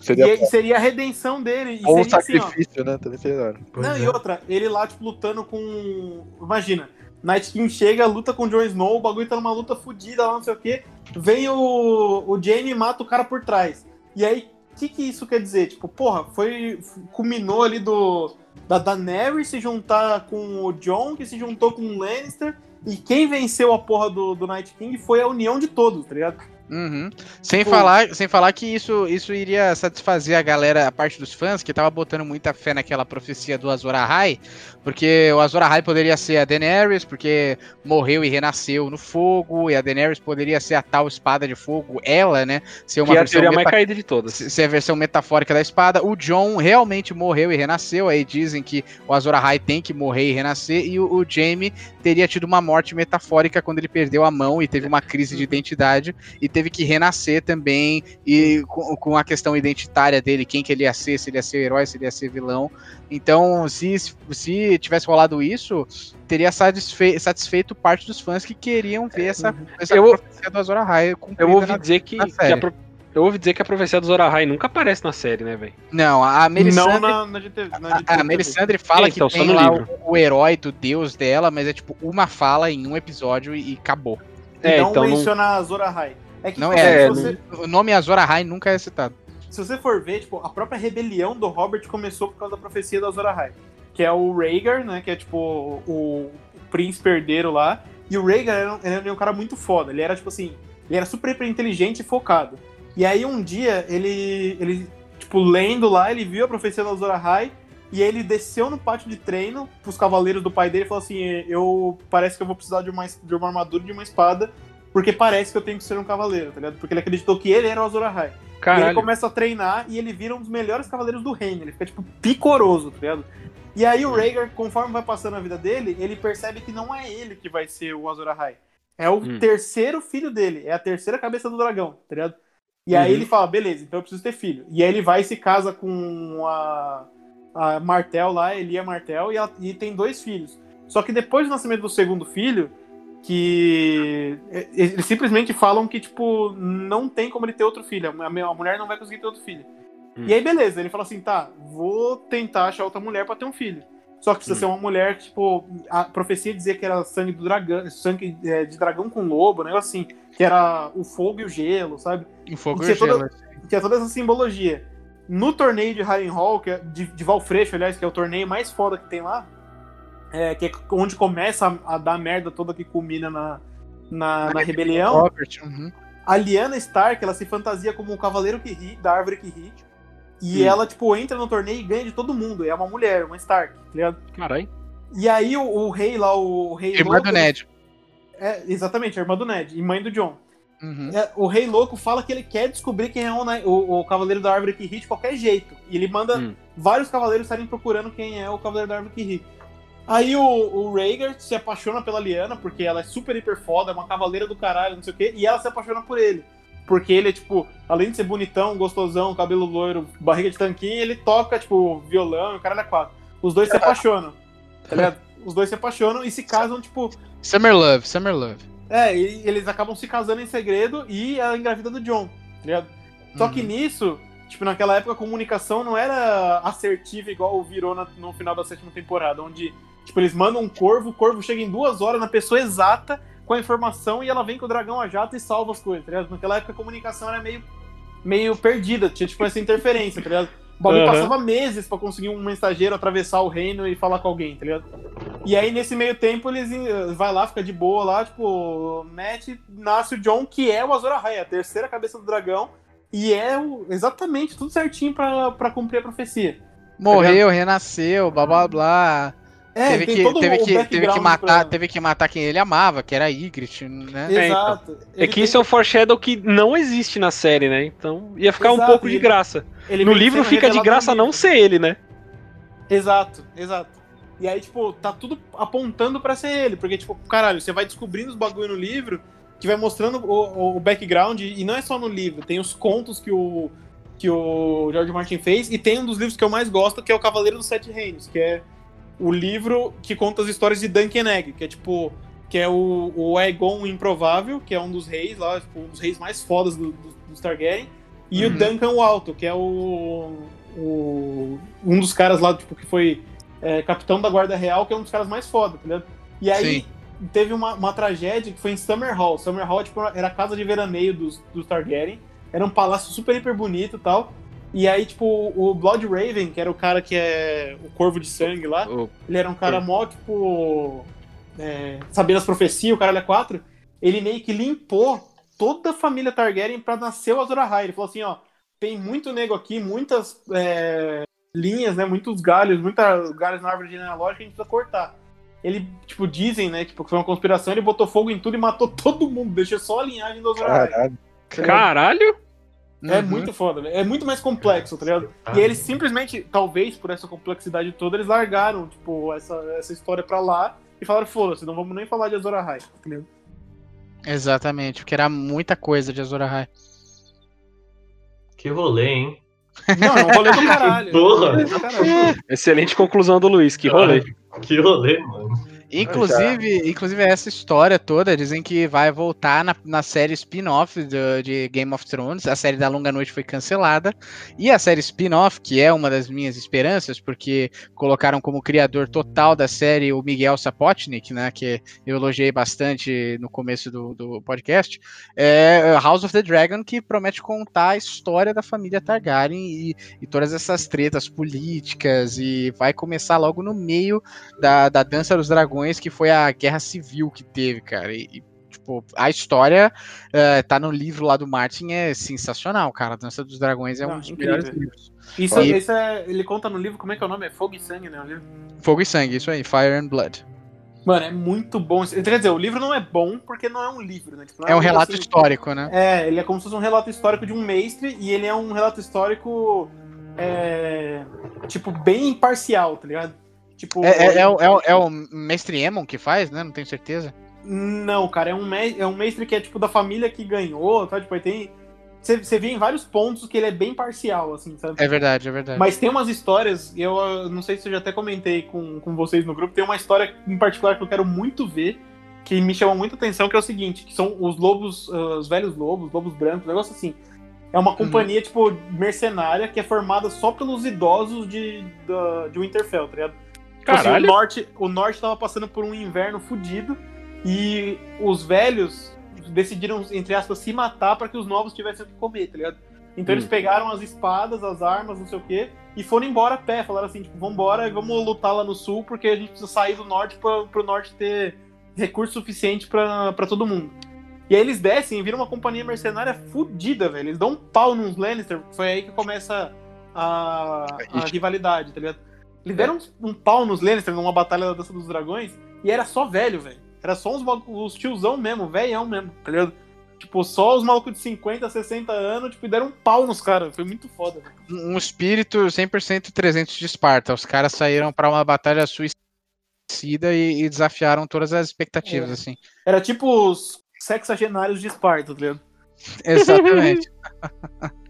Seria E, seria a redenção dele. E ou seria assim, ó. sacrifício, né? Também seria Não, é. e outra, ele lá, tipo, lutando com. Imagina, Night King chega, luta com o Jon Snow, o bagulho tá numa luta fodida lá, não sei o quê. Vem o, o Jaime e mata o cara por trás. E aí, o que, que isso quer dizer? Tipo, porra, foi. Culminou ali do. Da Daenerys se juntar com o Jon, que se juntou com o Lannister. E quem venceu a porra do, do Night King foi a união de todos, tá ligado? Uhum. Sem, Tipo- falar, sem falar que isso, isso iria satisfazer a galera, a parte dos fãs, que tava botando muita fé naquela profecia do Azor Ahai, porque o Azor Ahai poderia ser a Daenerys, porque morreu e renasceu no fogo, e a Daenerys poderia ser a tal espada de fogo, ela, né? Ser uma Que é a versão teoria mais caída de todas. ser a versão metafórica da espada. O John realmente morreu e renasceu. Aí dizem que o Azor Ahai tem que morrer e renascer. E o, o Jaime teria tido uma morte metafórica quando ele perdeu a mão e teve uma crise de identidade e teve que renascer também. E com, com a questão identitária dele, quem que ele ia ser, se ele ia ser herói, se ele ia ser vilão. Então, se, se tivesse rolado isso, teria satisfe- satisfeito parte dos fãs que queriam ver essa, essa Eu- profecia do Azor Ahai Eu ouvi na- dizer que, na que a pro- eu ouvi dizer que a profecia do Zorahai nunca aparece na série, né, velho? Não, a Melisandre... Não na, na. Na A, a Melisandre fala É, então, que tem lá o, o herói do deus dela, mas é tipo uma fala em um episódio e, e acabou. É, E não então não- menciona a Azor Ahai. É que, Não tipo, é, não- você, O nome Azor Ahai nunca é citado. se você for ver, tipo, a própria rebelião do Robert começou por causa da profecia da Azor Ahai. Que é o Rhaegar, né? Que é, tipo, o, príncipe herdeiro lá. E o Rhaegar era, um- ele era um cara muito foda. Ele era, tipo assim, ele era super inteligente e focado. E aí, um dia, ele, ele tipo, lendo lá, ele viu a profecia da Azor Ahai. E ele desceu no pátio de treino pros cavaleiros do pai dele e falou assim: Eu parece que eu vou precisar de uma, de uma armadura e de uma espada, porque parece que eu tenho que ser um cavaleiro, tá ligado? Porque ele acreditou que ele era o Azor Ahai. E ele Caralho. começa a treinar e ele vira um dos melhores cavaleiros do reino. Ele fica, tipo, picoroso, tá ligado? E aí o Rhaegar, conforme vai passando a vida dele, ele percebe que não é ele que vai ser o Azor Ahai. É o Hum. terceiro filho dele. É a terceira cabeça do dragão, tá ligado? E aí Uhum. ele fala, beleza, então eu preciso ter filho. E aí ele vai e se casa com a, a Martel lá, Elia Martel, e, ela- e tem dois filhos. Só que depois do nascimento do segundo filho, que é, eles simplesmente falam que, tipo, não tem como ele ter outro filho. A mulher não vai conseguir ter outro filho. Hum. E aí, beleza, ele fala assim, tá, vou tentar achar outra mulher pra ter um filho. Só que precisa Hum. ser uma mulher, que, tipo, a profecia dizia que era sangue do dragão, sangue é, de dragão com lobo, um negócio assim, que era o fogo e o gelo, sabe? Em fogo E e tinha gelo. toda- tinha toda essa simbologia. No torneio de Harrenhal, que é de, de Valfreixo, aliás, que é o torneio mais foda que tem lá, é, que é onde começa a, a dar merda toda que culmina na, na, na rebelião, Robert, uhum. a Lyanna Stark, ela se fantasia como o cavaleiro que ri, da árvore que ri, e Hum. ela, tipo, entra no torneio e ganha de todo mundo. É uma mulher, uma Stark, tá ligado? Caralho. E aí o, o rei lá, o, o rei Irmã louco, do Ned. É, exatamente, a irmã do Ned e mãe do John. Uhum. É, o Rei Louco fala que ele quer descobrir quem é o, o, o Cavaleiro da Árvore que ri de qualquer jeito. E ele manda Hum. vários cavaleiros estarem procurando quem é o Cavaleiro da Árvore que ri. Aí o, o Rhaegar se apaixona pela Lyanna, porque ela é super hiper foda, é uma cavaleira do caralho, não sei o quê, e ela se apaixona por ele. Porque ele é, tipo, além de ser bonitão, gostosão, cabelo loiro, barriga de tanquinho, ele toca, tipo, violão e o caralho é quatro. Os dois se apaixonam, tá ligado? Os dois se apaixonam e se casam, tipo, Summer Love, Summer Love. é, e eles acabam se casando em segredo e ela engravida do John, tá ligado? Só que nisso, tipo, naquela época a comunicação não era assertiva igual virou na- no final da sétima temporada, onde, tipo, eles mandam um corvo, o corvo chega em duas horas na pessoa exata com a informação e ela vem com o dragão a jato e salva as coisas, tá ligado? Naquela época a comunicação era meio, meio perdida, tinha, tipo, essa interferência, tá ligado? O bagulho Aham. passava meses pra conseguir um mensageiro atravessar o reino e falar com alguém, tá ligado? E aí, nesse meio tempo, eles eh, vai lá, fica de boa lá, tipo, mete, nasce o John, que é o Azor Ahai, a terceira cabeça do dragão, e é o- exatamente tudo certinho pra cumprir a profecia. Morreu, renasceu, blá blá blá. É, teve, que, teve, que, teve que matar, pra- teve que matar quem ele amava, que era Ygritte, né? É, então. Exato. É Ele que tem- isso é um foreshadow que não existe na série, né? Então ia ficar um Exato, pouco e de graça. ele no livro fica de graça não ser ele, né? Exato, exato. E aí, tipo, tá tudo apontando pra ser ele, porque, tipo, caralho, você vai descobrindo os bagulho no livro que vai mostrando o, o background, e não é só no livro, tem os contos que o, que o George Martin fez, e tem um dos livros que eu mais gosto, que é o Cavaleiro dos Sete Reinos, que é o livro que conta as histórias de Duncan Egg, que é tipo. Que é o, o Aegon Improvável, que é um dos reis lá, tipo, um dos reis mais fodas do, do, dos Targaryen. E Uhum. o Duncan o Alto, que é o, o. Um dos caras lá, tipo, que foi é, capitão da Guarda Real, que é um dos caras mais foda, ligado? E aí Sim. teve uma, uma tragédia que foi em Summer Hall. Summer Hall tipo, era a casa de veraneio dos, dos Targaryen. Era um palácio super hiper bonito e tal. E aí, tipo, o Blood Raven, que era o cara que é o corvo de sangue lá, O- ele era um cara mó, tipo. É, sabendo as profecias, o caralho é quatro. Ele meio que limpou toda a família Targaryen pra nascer o Azor Ahai. Ele falou assim: ó, tem muito nego aqui, muitas é, linhas, né? Muitos galhos, muitas galhos na árvore genealógica que a gente precisa cortar. Ele, tipo, dizem, né? Tipo, que foi uma conspiração, ele botou fogo em tudo e matou todo mundo, deixou só a linhagem do Azor Ahai. Caralho. Caralho! É Uhum. muito foda, velho. É muito mais complexo, tá ligado? E eles simplesmente, talvez por essa complexidade toda, eles largaram, tipo, essa, essa história pra lá e falaram, foda-se, não vamos nem falar de Azor Ahai, tá ligado? Exatamente, porque era muita coisa de Azor Ahai. Que rolê, hein? Não, é um rolê do caralho. é um Porra. rolê do caralho. Excelente conclusão do Luiz, que rolê. Que rolê, mano. Inclusive, inclusive, essa história toda dizem que vai voltar na, na série spin-off de Game of Thrones. A série da Longa Noite foi cancelada. E a série spin-off, que é uma das minhas esperanças, porque colocaram como criador total da série o Miguel Sapotnik, né? Que eu elogiei bastante no começo do, do podcast. É House of the Dragon, que promete contar a história da família Targaryen e, e todas essas tretas políticas. E vai começar logo no meio da, da Dança dos Dragões, que foi a guerra civil que teve, cara. E, e, tipo, a história eh, tá no livro lá do Martin, é sensacional, cara. A Dança dos Dragões é Não, um dos incrível. melhores livros. Isso, E- isso é, ele conta no livro, como é que é o nome? É Fogo e Sangue, né? o livro? Fogo e Sangue, isso aí, Fire and Blood. Mano, é muito bom. Quer dizer, o livro não é bom porque não é um livro, né? Tipo, não É um relato assim- histórico, né? É, ele é como se fosse um relato histórico de um mestre e ele é um relato histórico, é, tipo, bem imparcial, tá ligado? Tipo, É, é- é o- é o- é o Mestre Emon que faz, né? Não tenho certeza. Não, cara, é um, me- é um mestre que é tipo da família que ganhou, tá? Tipo, aí tem. Você vê em vários pontos que ele é bem parcial, assim, sabe? É verdade, é verdade. Mas tem umas histórias, e eu uh, não sei se eu já até comentei com, com vocês no grupo, tem uma história em particular que eu quero muito ver, que me chamou muita atenção, que é o seguinte, que são os lobos, uh, os velhos lobos, lobos brancos, um negócio assim. É uma companhia, tipo, mercenária que é formada só pelos idosos de, de, de Winterfell, tá ligado? Tipo assim, Caralho. o, norte, o norte tava passando por um inverno fudido e os velhos decidiram, entre aspas, se matar para que os novos tivessem o que comer, tá ligado? Então eles pegaram as espadas, as armas, não sei o quê, e foram embora a pé. Falaram assim, tipo, vambora e vamos lutar lá no sul, porque a gente precisa sair do norte para pro norte ter recurso suficiente pra pra todo mundo. E aí eles descem e viram uma companhia mercenária fudida, velho. Eles dão um pau nos Lannister, foi aí que começa a, a rivalidade, tá ligado? Eles deram um, um pau nos Lannister numa batalha da Dança dos Dragões e era só velho, velho. Era só uns, os tiozão mesmo, velhão mesmo, tá ligado? Tipo, só os malucos de 50, 60 anos, tipo, deram um pau nos caras. Foi muito foda, velho. Um espírito 100% 300 de Esparta. Os caras saíram pra uma batalha suicida e, e desafiaram todas as expectativas, É. assim. Era tipo os sexagenários de Esparta, tá ligado? Exatamente.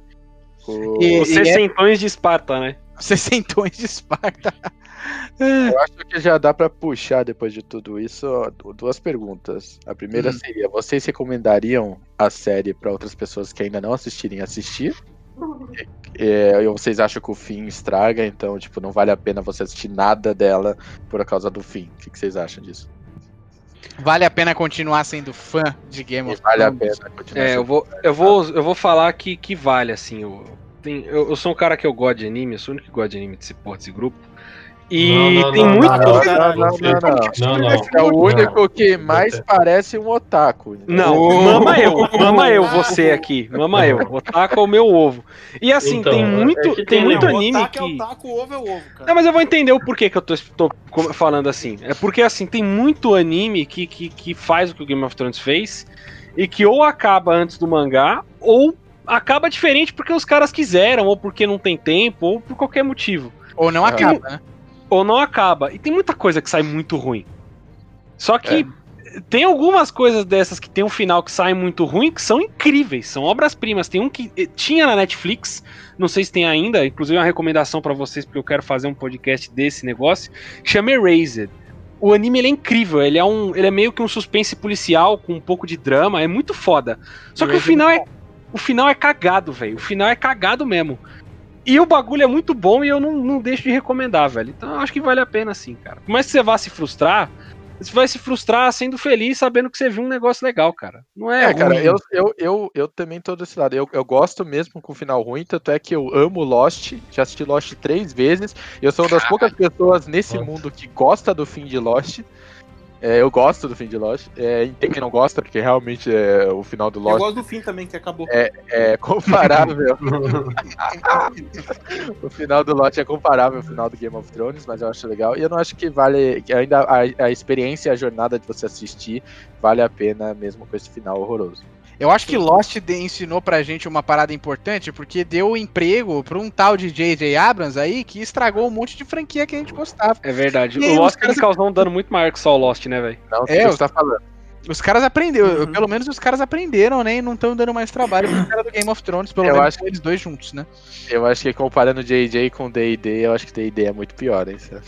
O- E- Os é- sessentões de Esparta, né? Sessentões de Esparta. Eu acho que já dá pra puxar depois de tudo isso duas perguntas. A primeira Hum. seria: vocês recomendariam a série pra outras pessoas que ainda não assistirem assistir? É, ou vocês acham que o fim estraga, então tipo não vale a pena você assistir nada dela por causa do fim? O que, que vocês acham disso? Vale a pena continuar sendo fã de Game of vale a Thrones? pena continuar. É, eu sendo- vou, eu vou, eu vou falar que, que vale, assim. Eu, tem- eu, eu sou um cara que eu gosto de anime, eu sou o único que gosta de anime desse porra, desse grupo. E Não, não, tem não, muito. não, Não. É o único que mais parece um otaku. Não, Oh. mama eu, mama eu, você aqui, mama eu. Otaku é o meu ovo. E assim, Então, tem é muito, que tem tem muito anime otaku que. é otaku, ovo é ovo, cara. Não, mas eu vou entender o porquê que eu tô, tô falando assim. É porque, assim, tem muito anime que, que, que faz o que o Game of Thrones fez e que ou acaba antes do mangá ou acaba diferente porque os caras quiseram, ou porque não tem tempo, ou por qualquer motivo. Ou não acaba, né? Ou não acaba. E tem muita coisa que sai muito ruim. Só que tem algumas coisas dessas que tem um final que sai muito ruim que são incríveis, são obras-primas. Tem um que eh, tinha na Netflix, não sei se tem ainda, inclusive é uma recomendação pra vocês, porque eu quero fazer um podcast desse negócio, chama Erased. O anime ele é incrível, ele é, um, ele é meio que um suspense policial com um pouco de drama, é muito foda. Só que o Erased final é o final é cagado, velho. O final é cagado mesmo. E o bagulho é muito bom e eu não, não deixo de recomendar, velho. Então eu acho que vale a pena sim, cara. Por mais que você vá se frustrar, você vai se frustrar sendo feliz, sabendo que você viu um negócio legal, cara. Não é, É, cara, ruim. eu, eu, eu, eu também tô desse lado. Eu, eu gosto mesmo com o final ruim, tanto é que eu amo Lost. Já assisti Lost três vezes. Eu sou uma das poucas pessoas nesse Nossa. mundo que gosta do fim de Lost. É, eu gosto do fim de Lost. É, tem quem não gosta, porque realmente é, o final do Eu Lost gosto do fim também, que acabou. é comparável. o final do Lost é comparável ao final do Game of Thrones, mas eu acho legal. E eu não acho que vale. Que ainda a, a experiência e a jornada de você assistir vale a pena mesmo com esse final horroroso. Eu acho que Lost de- ensinou pra gente uma parada importante, porque deu emprego pra um tal de J.J. Abrams aí que estragou um monte de franquia que a gente gostava. É verdade. E o Lost os caras- causou um dano muito maior que só o Lost, né, velho? Não, É, eu- você tá falando. Os caras aprenderam, Uhum. pelo menos os caras aprenderam, né? E não estão dando mais trabalho pro cara do Game of Thrones, pelo Eu menos acho- eles dois juntos, né? Eu acho que comparando JJ com D&D, eu acho que D&D é muito pior, hein? Tá.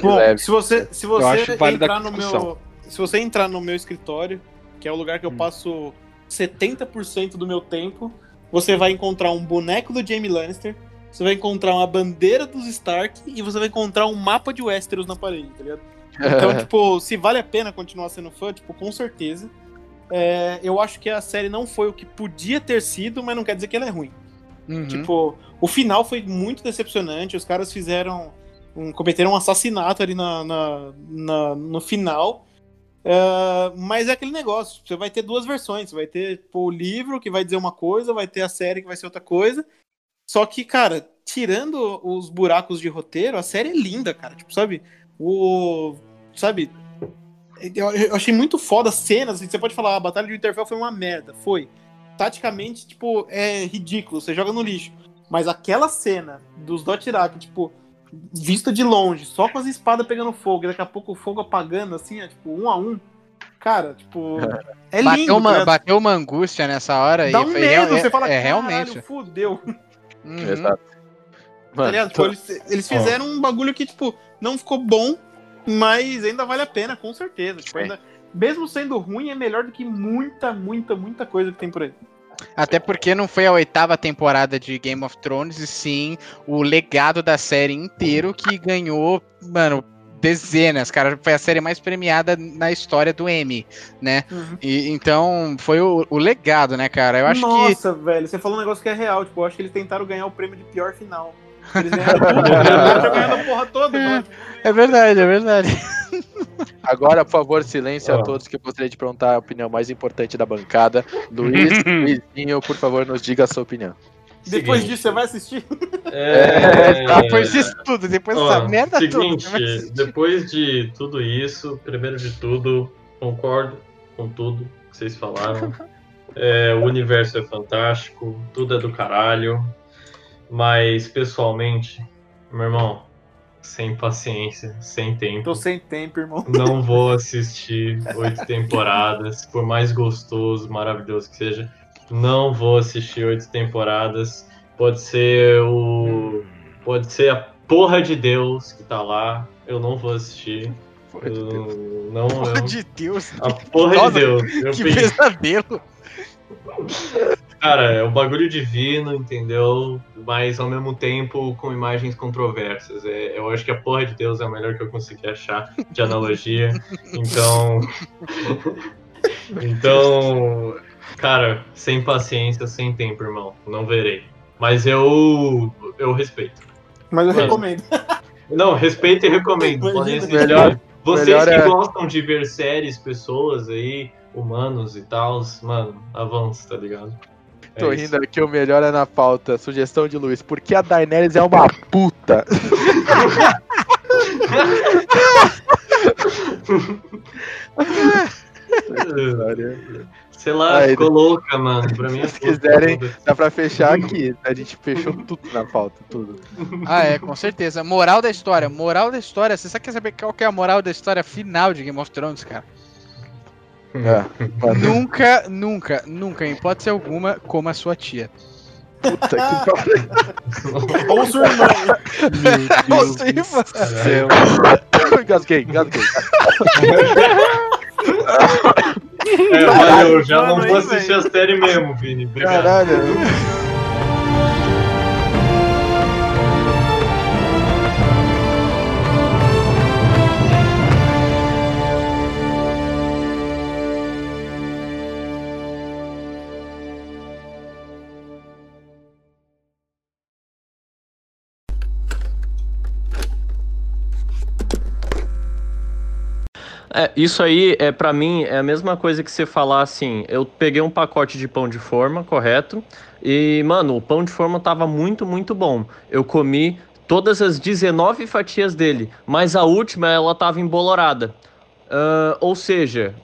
Bom, se você, se Eu você entrar no meu. Se você entrar no meu escritório, que é o lugar que eu Hum. passo 70% do meu tempo, você vai encontrar um boneco do Jamie Lannister, você vai encontrar uma bandeira dos Stark e você vai encontrar um mapa de Westeros na parede, tá ligado? Então, tipo, se vale a pena continuar sendo fã, tipo, com certeza. É, eu acho que a série não foi o que podia ter sido, mas não quer dizer que ela é ruim. Uhum. Tipo, o final foi muito decepcionante. Os caras fizeram. Um, cometeram um assassinato ali na, na- na- no final. É, mas é aquele negócio. Você vai ter duas versões. Você vai ter tipo, o livro que vai dizer uma coisa, vai ter a série que vai ser outra coisa. Só que, cara, tirando os buracos de roteiro, a série é linda, cara. Tipo, sabe? O. Sabe? Eu, eu achei muito foda as cenas. Você pode falar, "Ah, a Batalha de Winterfell foi uma merda. Foi taticamente, tipo, é ridículo, você joga no lixo. Mas aquela cena dos Dothraki, tipo, vista de longe, só com as espadas pegando fogo, e daqui a pouco o fogo apagando, assim, é, tipo, um a um. Cara, tipo, é lindo. bateu, uma, tá ligado? bateu uma angústia nessa hora Dá e um foi medo, real- você fala, é, é "Caralho, realmente. fudeu. Uhum. Exato. Tá Mano, ligado? Tipo, eles, eles fizeram um bagulho que, tipo, não ficou bom, Mas ainda vale a pena, com certeza. Tipo, ainda, mesmo sendo ruim, é melhor do que muita, muita, muita coisa que tem por aí. Até porque não foi a oitava temporada de Game of Thrones, e sim o legado da série inteiro que ganhou, mano, dezenas, cara. Foi a série mais premiada na história do M, né? Uhum. E, então, foi o, o, legado, né, cara? Eu acho Nossa, que. Nossa, velho, você falou um negócio que é real. Tipo, eu acho que eles tentaram ganhar o prêmio de pior final. Eles ganharam tudo, eles ganhado a porra toda, é, é verdade, é verdade. Agora, por favor, silêncio oh. a todos que eu gostaria de perguntar a opinião mais importante da bancada. Luiz, Luizinho, por favor, nos diga a sua opinião. Depois seguinte. disso, você vai assistir? É... Depois disso tudo, depois dessa merda seguinte, toda. Depois de tudo isso, primeiro de tudo, concordo com tudo que vocês falaram. É, o universo é fantástico, tudo é do caralho. Mas, pessoalmente, meu irmão, sem paciência, sem tempo. Tô sem tempo, irmão. Não vou assistir oito temporadas, por mais gostoso, maravilhoso que seja. Não vou assistir oito temporadas. Pode ser o. Pode ser a porra de Deus que tá lá. Eu não vou assistir. Porra de Deus. Não, porra eu... de Deus. A porra Nossa, de Deus. Eu que pesadelo. Cara, é um bagulho divino, entendeu? Mas ao mesmo tempo com imagens controversas. É, eu acho que a porra de Deus é a melhor que eu consegui achar de analogia. Então. então. Cara, sem paciência, sem tempo, irmão. Não verei. Mas eu. Eu respeito. Mas eu Mano, recomendo. Não, respeito e recomendo. Melhor, vocês melhor que é... gostam de ver séries, pessoas aí, humanos e tal, mano, avança, tá ligado? É Tô rindo aqui, o melhor é na pauta. Sugestão de Luiz. Porque a Daenerys é uma puta. Sei lá, Aí, ficou louca, mano. Pra mim, se quiserem, dá pra fechar aqui. A gente fechou tudo na pauta, tudo. Ah, é, com certeza. Moral da história. Moral da história. Você só quer saber qual que é a moral da história final de Game of Thrones, cara? É, nunca, nunca, nunca, em hipótese alguma, como a sua tia. Puta que pariu. Ou sua irmã. Ou sua irmã. Gasguei, gasguei. É, valeu, eu já não vou assistir a série mesmo, Vini. Obrigado. Caralho. É, isso aí, é para mim, é a mesma coisa que você falar assim, eu peguei um pacote de pão de forma, correto? E, mano, o pão de forma tava muito, muito bom. Eu comi todas as 19 fatias dele, mas a última, ela tava embolorada. Uh, ou seja,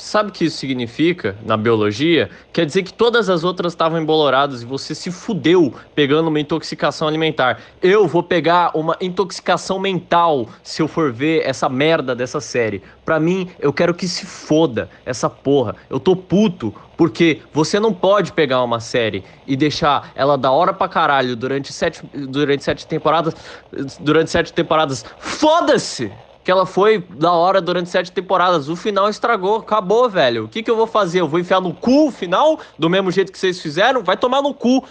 Sabe o que isso significa na biologia? Quer dizer que todas as outras estavam emboloradas e você se fudeu pegando uma intoxicação alimentar. Eu vou pegar uma intoxicação mental se eu for ver essa merda dessa série. Pra mim, eu quero que se foda essa porra. Eu tô puto porque você não pode pegar uma série e deixar ela da hora pra caralho durante sete, durante sete temporadas. Durante sete temporadas. Foda-se! Que ela foi da hora durante sete temporadas. O final estragou, acabou, velho. O que, que eu vou fazer? Eu vou enfiar no cu o final, do mesmo jeito que vocês fizeram? Vai tomar no cu.